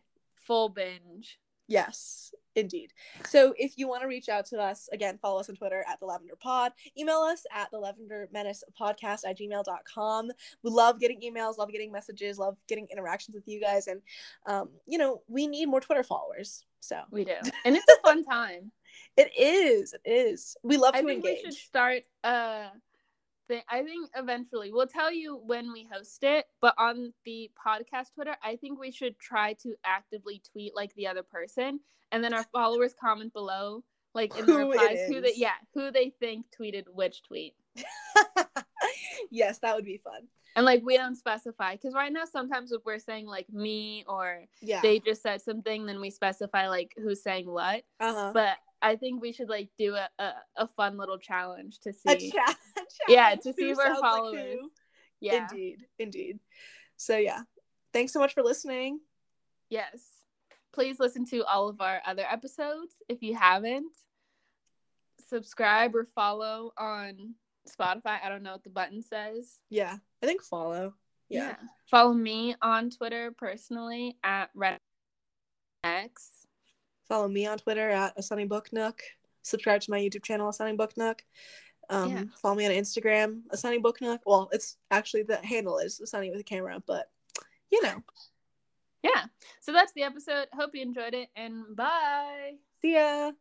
Full binge. Yes, indeed. So if you want to reach out to us, again, follow us on Twitter at the Lavender Pod. Email us at the Lavender Menace Podcast at gmail.com. We love getting emails, love getting messages, love getting interactions with you guys. And, um, you know, we need more Twitter followers. So We do. And it's a fun time. it is. It is. We love I to think we engage. should start uh thing. I think eventually we'll tell you when we host it, but on the podcast Twitter, I think we should try to actively tweet like the other person, and then our followers comment below, like in the Who replies, who they yeah, who they think tweeted which tweet, yes, that would be fun. and like we don't specify because right now sometimes if we're saying like me or Yeah. they just said something, then we specify like who's saying what. uh-huh. But I think we should like do a a, a fun little challenge to A see. Yeah, to see if our sounds like followers- yeah. Indeed. Indeed. So yeah. Thanks so much for listening. Yes. Please listen to all of our other episodes if you haven't. Subscribe or follow on Spotify. I don't know what the button says. Yeah. I think follow. Yeah. Follow me on Twitter personally at RedX. Follow me on Twitter at a sunny book nook. Subscribe to my YouTube channel, a sunny book nook. Um, Yeah. follow me on Instagram, a sunny book nook. Well, it's actually the handle is sunny with a camera, but you know. Yeah. So that's the episode. Hope you enjoyed it and bye. See ya.